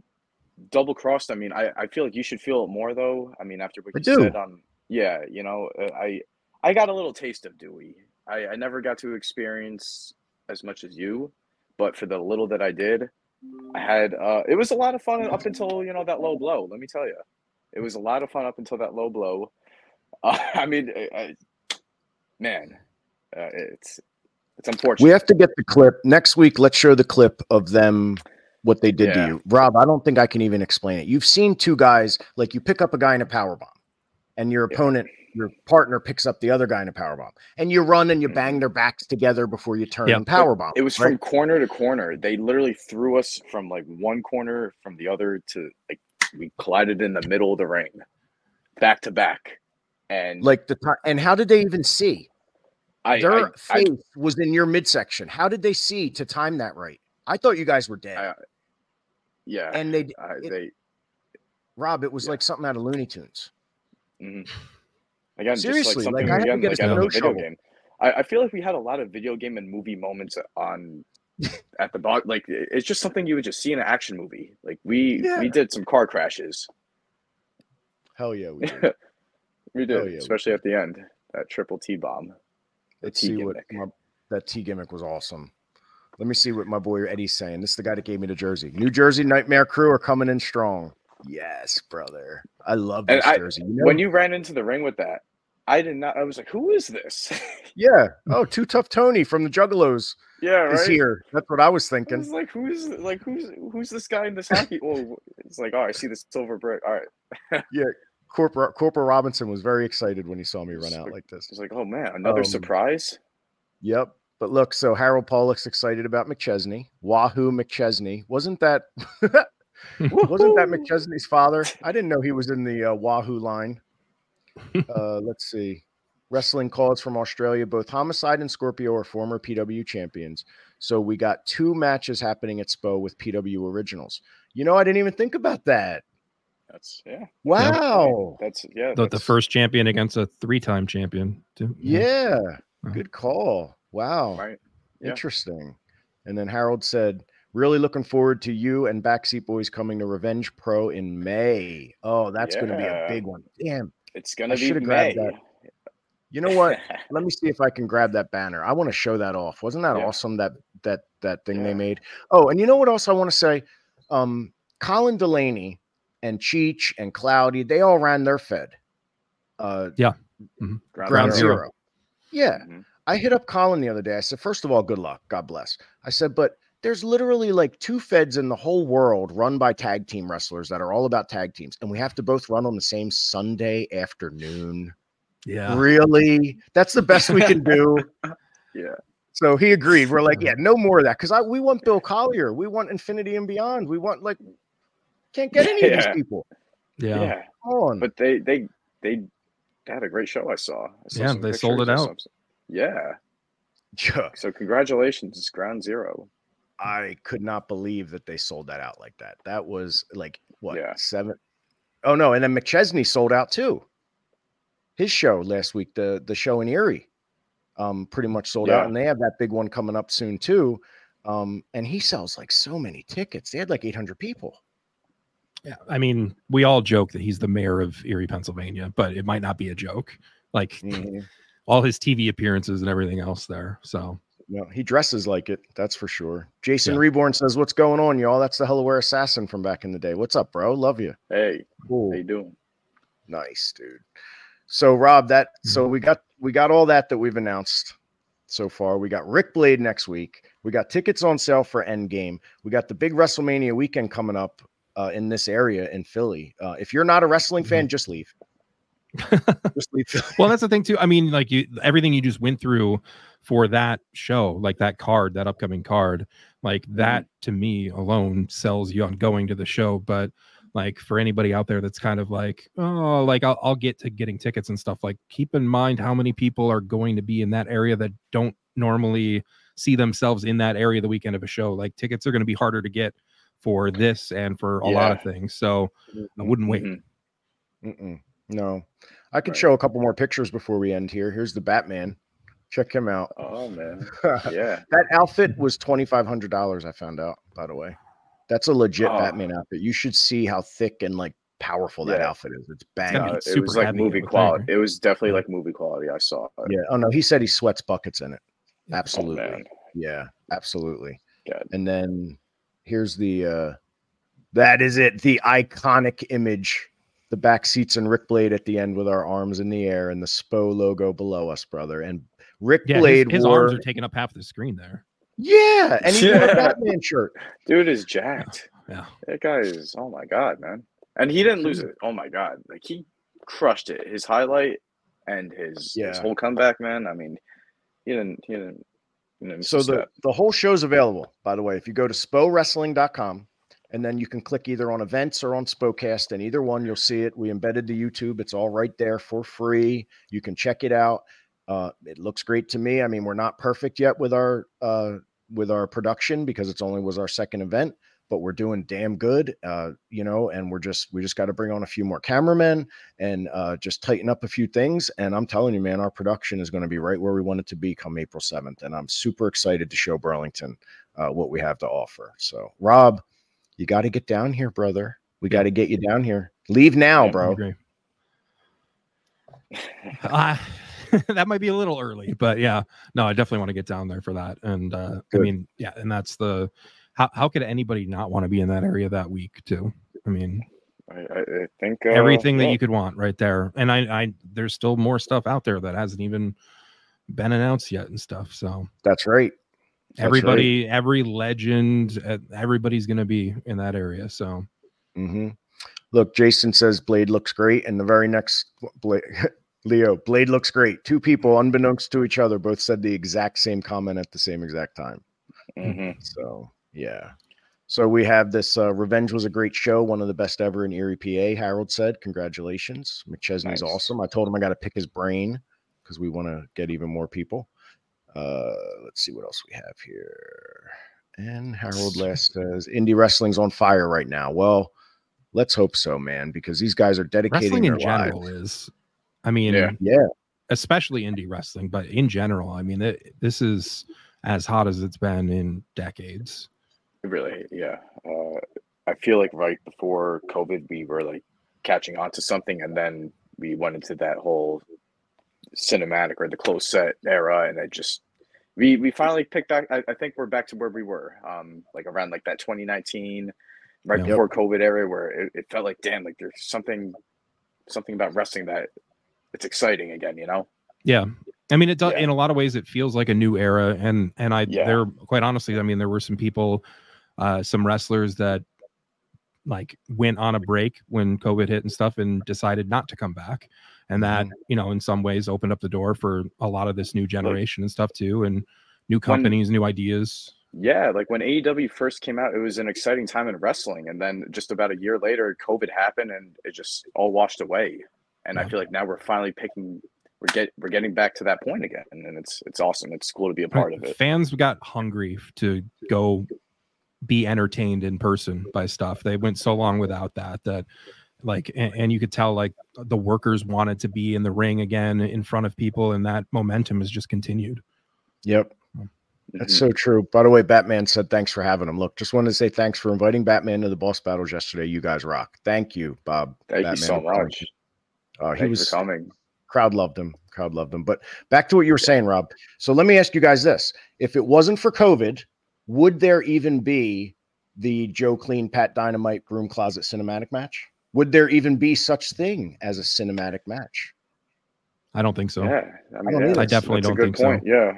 double crossed. I mean, I, I feel like you should feel it more though. I mean, after what I you do. said on, yeah, you know, uh, I, I got a little taste of Dewey. I, I never got to experience as much as you, but for the little that I did, I had, uh, it was a lot of fun up until you know that low blow. Let me tell you, it was a lot of fun up until that low blow. Uh, I mean, I, I, man, uh, it's it's unfortunate. We have to get the clip next week. Let's show the clip of them what they did Yeah. to you, Rob. I don't think I can even explain it. You've seen two guys like you pick up a guy in a power bomb, and your Yeah. opponent, your partner, picks up the other guy in a power bomb, and you run and you Mhm. bang their backs together before you turn Yep. and power bomb. It was right? from corner to corner. They literally threw us from like one corner from the other to like we collided in the middle of the ring, back to back, and like the time. And how did they even see? I, Their I, I, face was in your midsection. How did they see to time that right? I thought you guys were dead. Yeah, and they, I, it- they Rob, it was yeah. like something out of Looney Tunes. mhm. again Seriously, just like, like something I again like no a video game. I, I feel like we had a lot of video game and movie moments on at the bottom. Like it's just something you would just see in an action movie. Like we Yeah. we did some car crashes. Hell yeah, we did. We did, yeah, we especially at the end. That triple T bomb. Let's T see what my, that T gimmick was awesome. Let me see what my boy Eddie's saying. This is the guy that gave me the jersey. New Jersey Nightmare Crew are coming in strong. Yes, brother. I love this I- jersey. You know? When you ran into the ring with that, I did not. I was like, "Who is this?" yeah. Oh, Too Tough Tony from the Juggalos yeah, right? is here. That's what I was I thinking. was like, "Who's like who's who's this guy in this hockey?" Well, it's like, "Oh, I see the silver brick." All right, yeah, Corporal Corporal Robinson was very excited when he saw me run out like- this. it's like, "Oh man, another Um, surprise." Yep. But look, so Harold Pollock's excited about McChesney. Wahoo McChesney. Wasn't that wasn't that McChesney's father? I didn't know he was in the uh, Wahoo line. Uh, let's see. Wrestling calls from Australia. Both Homicide and Scorpio are former PW champions. So we got two matches happening at SPO with PW originals. You know, I didn't even think about that. That's yeah. Wow. That's yeah. The, the first champion against a three-time champion. Too. Yeah. Wow. Good call. Wow. right. Yeah. Interesting. And then Harold said, Really looking forward to you and Backseat Boyz coming to Revenge Pro in May. Oh, that's going to be a big one. Damn. It's gonna be May. grabbed that. You know what? Let me see if I can grab that banner. I want to show that off. Wasn't that Yeah. awesome that that that thing they made? Oh, and you know what else I want to say? Um, Colin Delaney and Cheech and Cloudy, they all ran their Fed. Uh, Ground, Ground Zero. Zero. Yeah. Mhm. I hit up Colin the other day. I said, first of all, good luck. God bless. I said, but there's literally like two feds in the whole world run by tag team wrestlers that are all about tag teams. And we have to both run on the same Sunday afternoon. Yeah. Really? That's the best we can do. Yeah. So he agreed. We're like, yeah, no more of that. Cause I we want Bill Collier. We want Infinity and Beyond. We want like can't get any of these people. Yeah. Yeah. Come on. But they they they had a great show. I saw. I saw Yeah, they sold it pictures or out. Something. Yeah. Yeah. So congratulations, it's Ground Zero. I could not believe that they sold that out like that. That was like what Yeah. seven? Oh no, and then McChesney sold out too. His show last week, the the show in Erie, um, pretty much sold out, and they have that big one coming up soon too. Um, and he sells like so many tickets. They had like eight hundred people. Yeah. I mean, we all joke that he's the mayor of Erie, Pennsylvania, but it might not be a joke. Like Mhm. All his TV appearances and everything else there. So No, he dresses like it. That's for sure. Jason Yeah. Reborn says, "What's going on, y'all? That's the Hellaware assassin from back in the day. What's up, bro? Love you. Hey, Cool. how you doing? Nice, dude. So Rob, that Mm-hmm. so we got we got all that that we've announced so far. We got Ric Blade next week. We got tickets on sale for Endgame. We got the big WrestleMania weekend coming up uh, in this area in Philly. Uh, if you're not a wrestling fan, just leave. Well that's the thing too i mean like you everything you just went through for that show like that card that upcoming card like that to me alone sells you on going to the show but like for anybody out there that's kind of like oh like I'll, I'll get to getting tickets and stuff like keep in mind how many people are going to be in that area that don't normally see themselves in that area the weekend of a show like tickets are going to be harder to get for this and for a lot of things so i wouldn't wait. Mhm. Mm-mm. No, I could Right. show a couple more pictures before we end here. Here's the Batman. Check him out. Oh man, yeah. that outfit was twenty five hundred dollars. I found out, by the way. That's a legit Oh. Batman outfit. You should see how thick and like powerful that outfit is. It's gonna banging. be Uh, it was like movie quality. think. It was definitely like movie quality. I saw. it. Yeah. Oh no, he said he sweats buckets in it. Oh, Absolutely. man. yeah, absolutely. God. And then here's the uh that is it, the iconic image. The back seats and Ric Blade at the end with our arms in the air and the SPO logo below us, brother. And Ric yeah Blade his wore, arms are taking up half the screen there Yeah, and he wore a Yeah. Batman shirt. Dude is jacked. yeah That guy is. Oh my god, man. And he didn't lose it. Oh my god, like he crushed it. His highlight and his his whole comeback, man. I mean, he didn't. He didn't. He didn't So a the, step. the whole show's available, by the way. If you go to spowrestling.com and then you can click either on events or on Spocast, and either one you'll see it. We embedded the YouTube. It's all right there for free. You can check it out. Uh, it looks great to me. I mean, we're not perfect yet with our uh, with our production because it's only was our second event, but we're doing damn good. Uh, you know, and we're just we just got to bring on a few more cameramen and uh, just tighten up a few things. And I'm telling you, man, our production is going to be right where we want it to be come April 7th. And I'm super excited to show Burlington uh, what we have to offer. So, Rob, you got to get down here, brother. We got to get you down here. Leave now, Yeah, bro. agree. Uh, that might be a little early, but yeah, no, I definitely want to get down there for that. And uh, I mean, yeah, and that's the how how could anybody not want to be in that area that week too? I mean, I, I I think uh, everything that yeah. you could want right there. And I, I there's still more stuff out there that hasn't even been announced yet and stuff. So That's right. That's right. everybody, every legend, uh, everybody's gonna be in that area. So hmm Look, Jason says Blade looks great, and the very next Blade, Leo, Blade looks great. Two people, unbeknownst to each other, both said the exact same comment at the same exact time. Mhm. So yeah. So we have this. Uh, Revenge was a great show, one of the best ever in Erie, PA. Harold said, "Congratulations, McChesney's Nice. awesome." I told him I got to pick his brain because we want to get even more people. Uh, let's see what else we have here. And Harold last says, "Indie wrestling's on fire right now." Well, let's hope so, man, because these guys are dedicating wrestling their in general lives. is, I mean, Yeah. Yeah, especially indie wrestling, but in general, I mean, it, this is as hot as it's been in decades. Really, yeah. Uh, I feel like right before COVID, we were like catching on to something, and then we went into that whole cinematic or the close set era, and it just we we finally picked back. I, I think we're back to where we were, um, like around like that 2019, right Yep. before COVID era, where it, it felt like damn, like there's something something about wrestling that it's exciting again, you know? Yeah. I mean, it does Yeah. in a lot of ways. It feels like a new era, and and I Yeah. there quite honestly, I mean, there were some people, uh, some wrestlers that like went on a break when COVID hit and stuff, and decided not to come back, and that mm-hmm. you know in some ways opened up the door for a lot of this new generation and stuff too, and new companies, new ideas. Yeah, like when AEW first came out, it was an exciting time in wrestling, and then just about a year later, COVID happened, and it just all washed away. And I feel like now we're finally picking, we're get we're getting back to that point again, and it's it's awesome. It's cool to be a part of it. Fans got hungry to go be entertained in person by stuff. They went so long without that that like and, and you could tell like the workers wanted to be in the ring again in front of people and that momentum has just continued. Yep. That's Mhm. so true. By the way, Batman said thanks for having him. Look, just wanted to say thanks for inviting Batman to the boss battles yesterday. You guys rock. Thank you, Bob. Thank you so much. Uh, he was coming. crowd loved him. Crowd loved him But back to what you were saying, Rob. So let me ask you guys this: If it wasn't for COVID, would there even be the Joe Clean Pat Dynamite Broom Closet cinematic match? Would there even be such thing as a cinematic match? I don't think so. Yeah, I, mean, don't yeah. I definitely that's don't good think so. Yeah,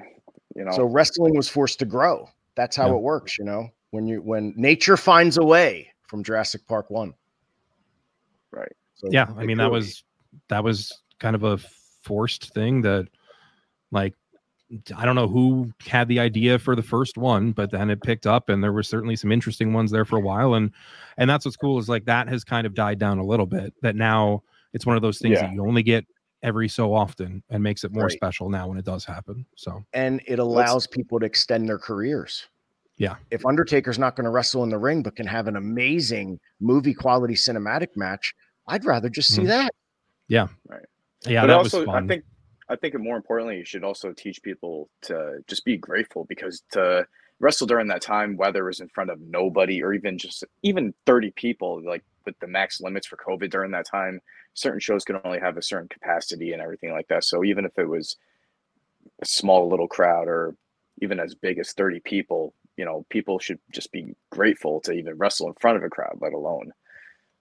you know, So wrestling was forced to grow. That's how Yeah. it works, you know. When you when nature finds a way from Jurassic Park one. Right. So yeah i it mean that was that was kind of a forced thing that like i don't know who had the idea for the first one but then it picked up and there were certainly some interesting ones there for a while and and that's what's cool is like that has kind of died down a little bit that now it's one of those things Yeah. that you only get every so often and makes it more Right. special now when it does happen so and it allows people to extend their careers. Yeah. If Undertaker's not going to wrestle in the ring but can have an amazing movie quality cinematic match, I'd rather just see Mhm. that. yeah but that also, was fun I think, I think more importantly, you should also teach people to just be grateful because to wrestle during that time, whether it was in front of nobody or even just even thirty people, like with the max limits for COVID during that time, certain shows could only have a certain capacity and everything like that. So even if it was a small little crowd or even as big as 30 people, you know, people should just be grateful to even wrestle in front of a crowd, let alone.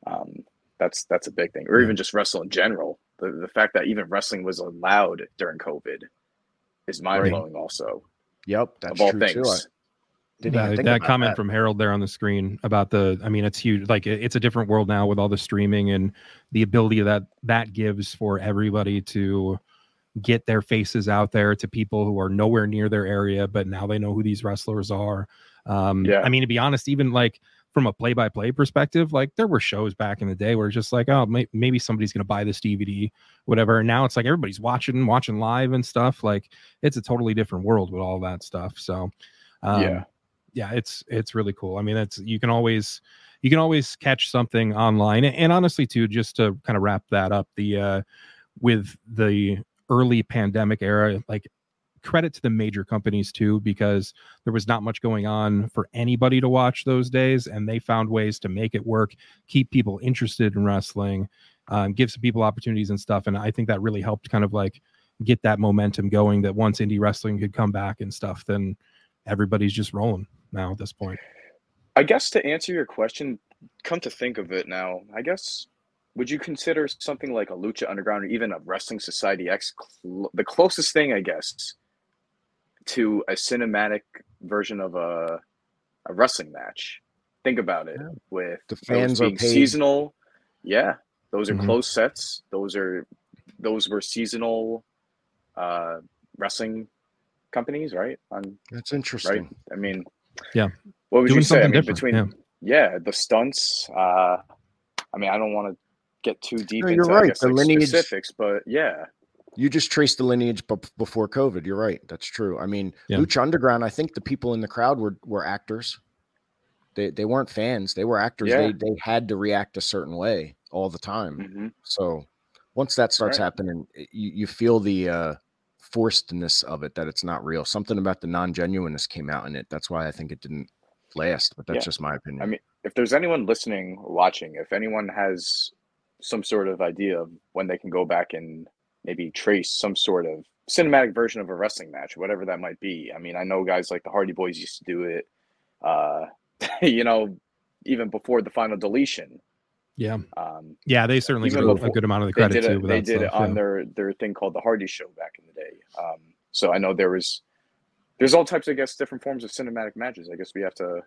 Um, that's that's a big thing, or even just wrestle in general. The, the fact that even wrestling was allowed during COVID is mind blowing. Also, Yep, that's of all true things, too. I didn't even that, think that comment that. from Harold there on the screen about the I mean it's huge like it- it's a different world now with all the streaming and the ability that that gives for everybody to get their faces out there to people who are nowhere near their area but now they know who these wrestlers are um Yeah. I mean to be honest even like from a play-by-play perspective like there were shows back in the day where it's just like oh may- maybe somebody's going to buy this DVD whatever and now it's like everybody's watching watching live and stuff like it's a totally different world with all that stuff so um, Yeah. yeah it's it's really cool i mean it's you can always you can always catch something online and, and honestly too just to kind of wrap that up the uh with the early pandemic era like credit to the major companies too because there was not much going on for anybody to watch those days and they found ways to make it work keep people interested in wrestling um, give some people opportunities and stuff and i think that really helped kind of like get that momentum going that once indie wrestling could come back and stuff then everybody's just rolling now at this point. I guess to answer your question, come to think of it now, I guess would you consider something like a Lucha Underground or even a Wrestling Society X cl- the closest thing, I guess, to a cinematic version of a a wrestling match? Think about it. Yeah. With The those fans are being paid. seasonal, yeah, those are Mhm. closed sets. Those are those were seasonal uh, wrestling companies, right? On That's right? interesting. I mean, Yeah. What would Doing you say? I mean, between yeah. yeah. the stunts. Uh, I mean, I don't want to get too deep No, into you're right. guess, The like, lineage- specifics, but yeah, You just traced the lineage b- before COVID. You're right. That's true. I mean, Yeah. Lucha Underground. I think the people in the crowd were were actors. They they weren't fans. They were actors. Yeah. They they had to react a certain way all the time. hmm So once that starts Right. happening, you, you feel the uh, forcedness of it that it's not real. Something about the non genuineness came out in it. That's why I think it didn't last. But that's Yeah. just my opinion. I mean, if there's anyone listening or watching, if anyone has some sort of idea of when they can go back and maybe trace some sort of cinematic version of a wrestling match, whatever that might be. I mean, I know guys like the Hardy Boys used to do it. Uh, you know, even before the final deletion. yeah Um, yeah they certainly get a- a good amount of the they credit did too with They did it on yeah. their their thing called the Hardy Show back in the day. Um, so I know there was there's all types, I guess, different forms of cinematic matches. I guess we have to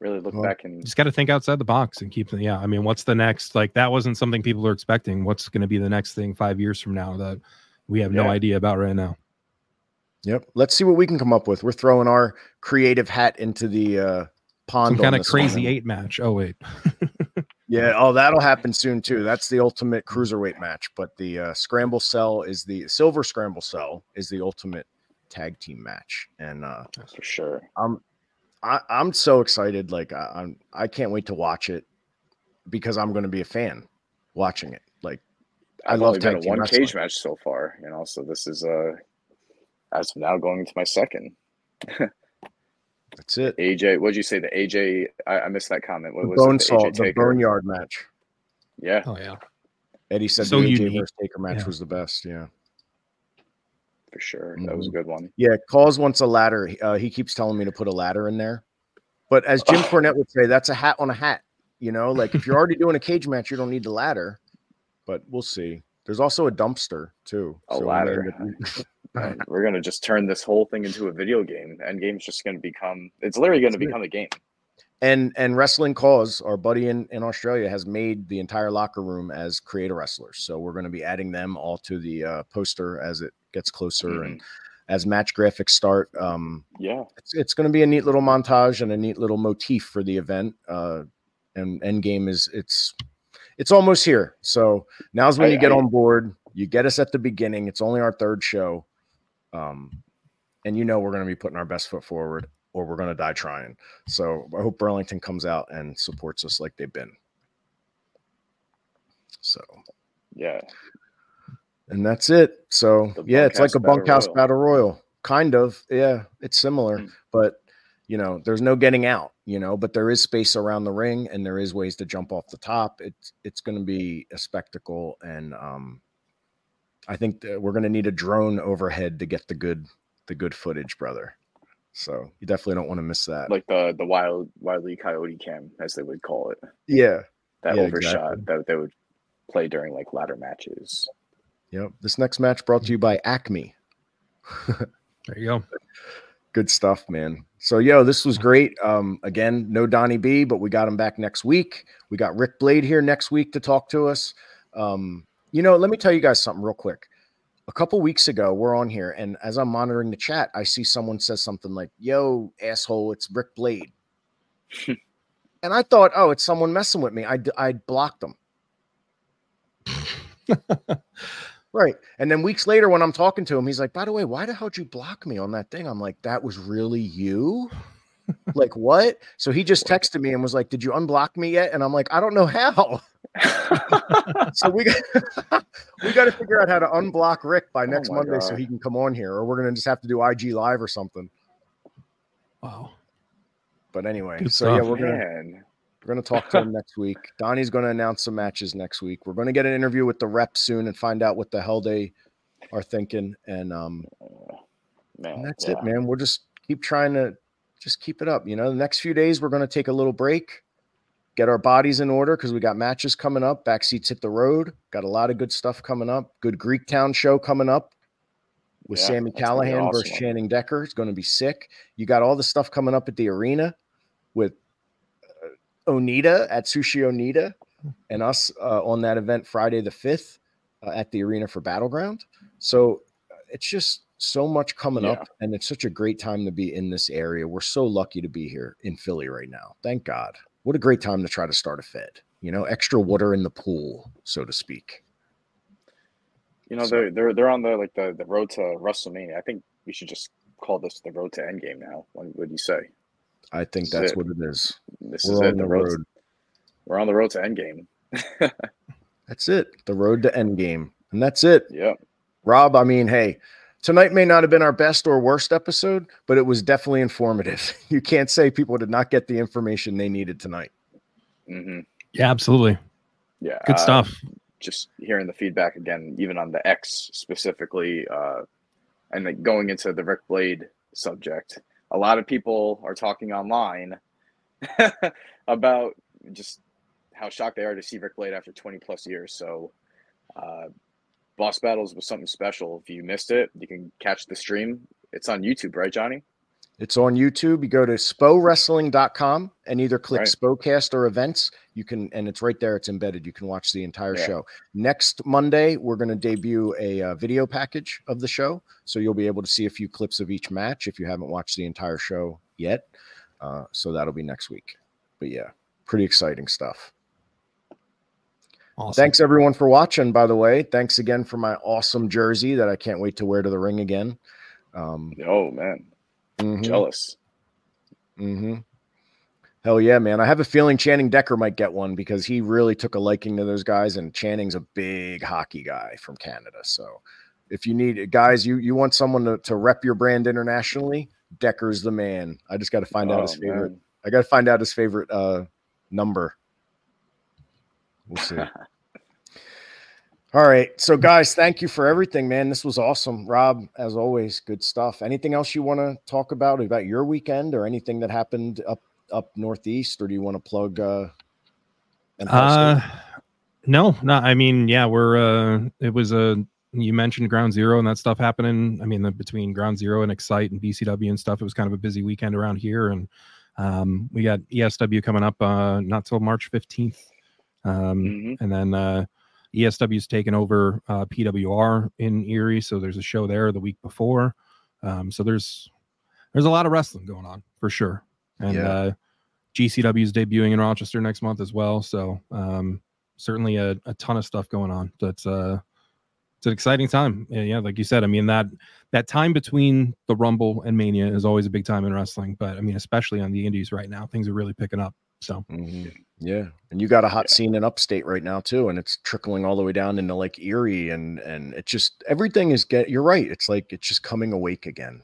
really look Well, back and just got to think outside the box and keep yeah i mean what's the next like that wasn't something people are expecting what's going to be the next thing five years from now that we have no idea about right now yep. Let's see what we can come up with. We're throwing our creative hat into the uh, pond. some kind of crazy one. eight match oh wait Yeah. Oh, that'll happen soon too. That's the ultimate cruiserweight match. But the uh, scramble cell is the silver scramble cell is the ultimate tag team match, and uh, for sure. I'm I, I'm so excited. Like I, I'm I can't wait to watch it because I'm going to be a fan watching it. Like I I've love been tag one wrestling. cage match so far, you know. So this is uh as of now going into my second. that's it. AJ, what did you say? The AJ, I, I missed that comment. What The was bone it? The salt, AJ the Taker? boneyard match. Yeah, oh yeah Eddie said So the AJ unique. versus Taker match Yeah. was the best. Yeah. For sure. That was a good one. Yeah, Cause wants a ladder. Uh, he keeps telling me to put a ladder in there. But as Jim Cornette would say, that's a hat on a hat. You know, like if you're already doing a cage match, you don't need the ladder. But we'll see. There's also a dumpster too. A So ladder. end up- Man, we're gonna just turn this whole thing into a video game. Endgame's just gonna become. It's literally gonna become a game. and and wrestling cause our buddy in in australia has made the entire locker room as creator wrestlers so we're to be adding them all to the uh, poster as it gets closer and as match graphics start um Yeah. it's, it's going to be a neat little montage and a neat little motif for the event uh and endgame is it's it's almost here. So now's when I- you get I- on board. You get us at the beginning. It's only our third show um and you know we're going to be putting our best foot forward or we're going to die trying. So i hope burlington comes out and supports us like they've been. So Yeah. And that's it. So The yeah, it's like a bunkhouse battle battle royal, kind of. Yeah, it's similar, Mm. but you know, there's no getting out. You know, but there is space around the ring, and there is ways to jump off the top. It's it's going to be a spectacle, and um, I think that we're going to need a drone overhead to get the good the good footage, brother. So you definitely don't want to miss that. Like the the wild wildly coyote cam, as they would call it. yeah, That Yeah, overshot exactly. that they would play during like ladder matches. Yep. This next match brought to you by Acme. There you go. good stuff, man. So, yo, this was great. Um, again, no Donnie B, but we got him back next week. We got Ric Blade here next week to talk to us. Um, you know, let me tell you guys something real quick. A couple weeks ago, we're on here, and as I'm monitoring the chat, I see someone says something like, Yo, asshole, it's Ric Blade. and I thought, oh, it's someone messing with me. I I blocked them. Right. And then weeks later, when I'm talking to him, he's like, by the way, why the hell did you block me on that thing? I'm like, that was really you? like, what? So he just texted me and was like, Did you unblock me yet? And I'm like, I don't know how. so we got we got to figure out how to unblock Ric by Oh next my Monday so he can come on here, or we're gonna just have to do IG live or something. Wow. But anyway, Good so yeah, we're gonna Man. We're gonna talk to him next week. Donnie's gonna announce some matches next week. We're gonna get an interview with the rep soon and find out what the hell they are thinking. And um, man. And that's yeah. it, man. We'll just keep trying to just keep it up. You know, the next few days we're going to take a little break, get our bodies in order because we got matches coming up. Backseats hit the road. Got a lot of good stuff coming up. Good Greek Town show coming up with Yeah, Sammy that's gonna be Callahan awesome. versus Channing Decker. It's going to be sick. You got all the stuff coming up at the arena with Onita Atsushi Onita and us uh, on that event Friday the 5th uh, at the arena for Battleground. So uh, it's just so much coming Yeah. up, and it's such a great time to be in this area. We're so lucky to be here in Philly right now. Thank God. What a great time to try to start a Fed. You know, extra water in the pool, so to speak. You know, So- they're they're they're on the like the, the road to WrestleMania. I think we should just call this the road to Endgame now. What would you say? I think This that's it. what it is. This is We're it. on The the road. road. We're on the road to Endgame. That's it. The road to endgame. And that's it. Yeah. Rob, I mean, hey, tonight may not have been our best or worst episode, but it was definitely informative. You can't say people did not get the information they needed tonight. hmm Yeah, absolutely. Yeah. Good uh, stuff. just hearing the feedback again, even on the X specifically, uh, and like going into the Ric Blade subject. A lot of people are talking online about just how shocked they are to see Ric Blade after 20 plus years. So, uh, Boss Battles was something special. If you missed it, you can catch the stream. It's on YouTube, right, Johnny? It's on YouTube. You go to spowrestling.com and either click Right. Spowcast or events. You can, and it's right there. It's embedded. You can watch the entire Yeah. show. Next Monday, we're going to debut a uh, video package of the show. So you'll be able to see a few clips of each match if you haven't watched the entire show yet. Uh, so that'll be next week. But yeah, pretty exciting stuff. Awesome. Thanks everyone for watching. By the way, thanks again for my awesome jersey that I can't wait to wear to the ring again. Um, Oh man, mhm, jealous. mhm. Hell yeah, man! I have a feeling Channing Decker might get one because he really took a liking to those guys, and Channing's a big hockey guy from Canada. So, if you need guys, you you want someone to, to rep your brand internationally, Decker's the man. I just got to find out Oh, his favorite. man. I got to find out his favorite uh number. We'll see. All right. So, guys, thank you for everything, man. This was awesome. Rob, as always, good stuff. Anything else you want to talk about about your weekend or anything that happened up up northeast, or do you want to plug uh uh no, no, I mean, yeah, we're uh it was a you mentioned ground zero and that stuff happening. I mean, the, between ground zero and excite and BCW and stuff, it was kind of a busy weekend around here. And um we got ESW coming up uh not till March 15th. Um mm-hmm. and then uh ESW's taken over uh, PWR in Erie, so there's a show there the week before. Um, so there's there's a lot of wrestling going on for sure, and yeah. uh, GCW is debuting in Rochester next month as well. So um, certainly a, a ton of stuff going on. That's uh, it's an exciting time. Yeah, yeah, like you said, I mean that that time between the Rumble and Mania is always a big time in wrestling, but I mean especially on the Indies right now, things are really picking up. So. Mm-hmm. Yeah, and you got a hot yeah. scene in upstate right now too, and it's trickling all the way down into like Erie, and and it just everything is get. You're right. It's like it's just coming awake again.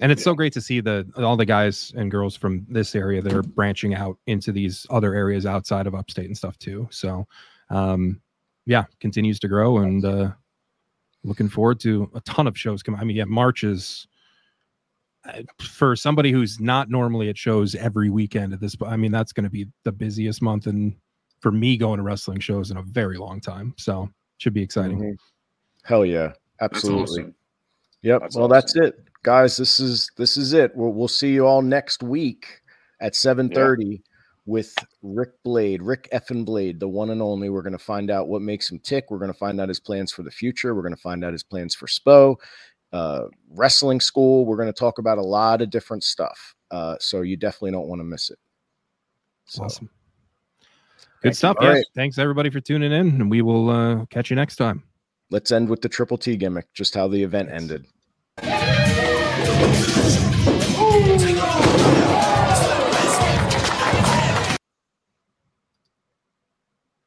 And it's yeah. so great to see the all the guys and girls from this area that are branching out into these other areas outside of upstate and stuff too. So, um, yeah, continues to grow, and uh, looking forward to a ton of shows coming. I mean, yeah, March is for somebody who's not normally at shows every weekend at this i mean that's going to be the busiest month and for me going to wrestling shows in a very long time so should be exciting. Mm-hmm. hell yeah. Absolutely. awesome. yep. That's well awesome. that's it. Guys this is this is it. We'll, we'll see you all next week at 7.30 yeah. with ric blade ric effin blade the one and only. We're going to find out what makes him tick. We're going to find out his plans for the future. We're going to find out his plans for spo uh, wrestling school. We're going to talk about a lot of different stuff. Uh, so you definitely don't want to miss it. So, awesome. Good stuff. Yes. Right. Thanks everybody for tuning in, and we will uh, catch you next time. Let's end with the triple T gimmick, just how the event ended.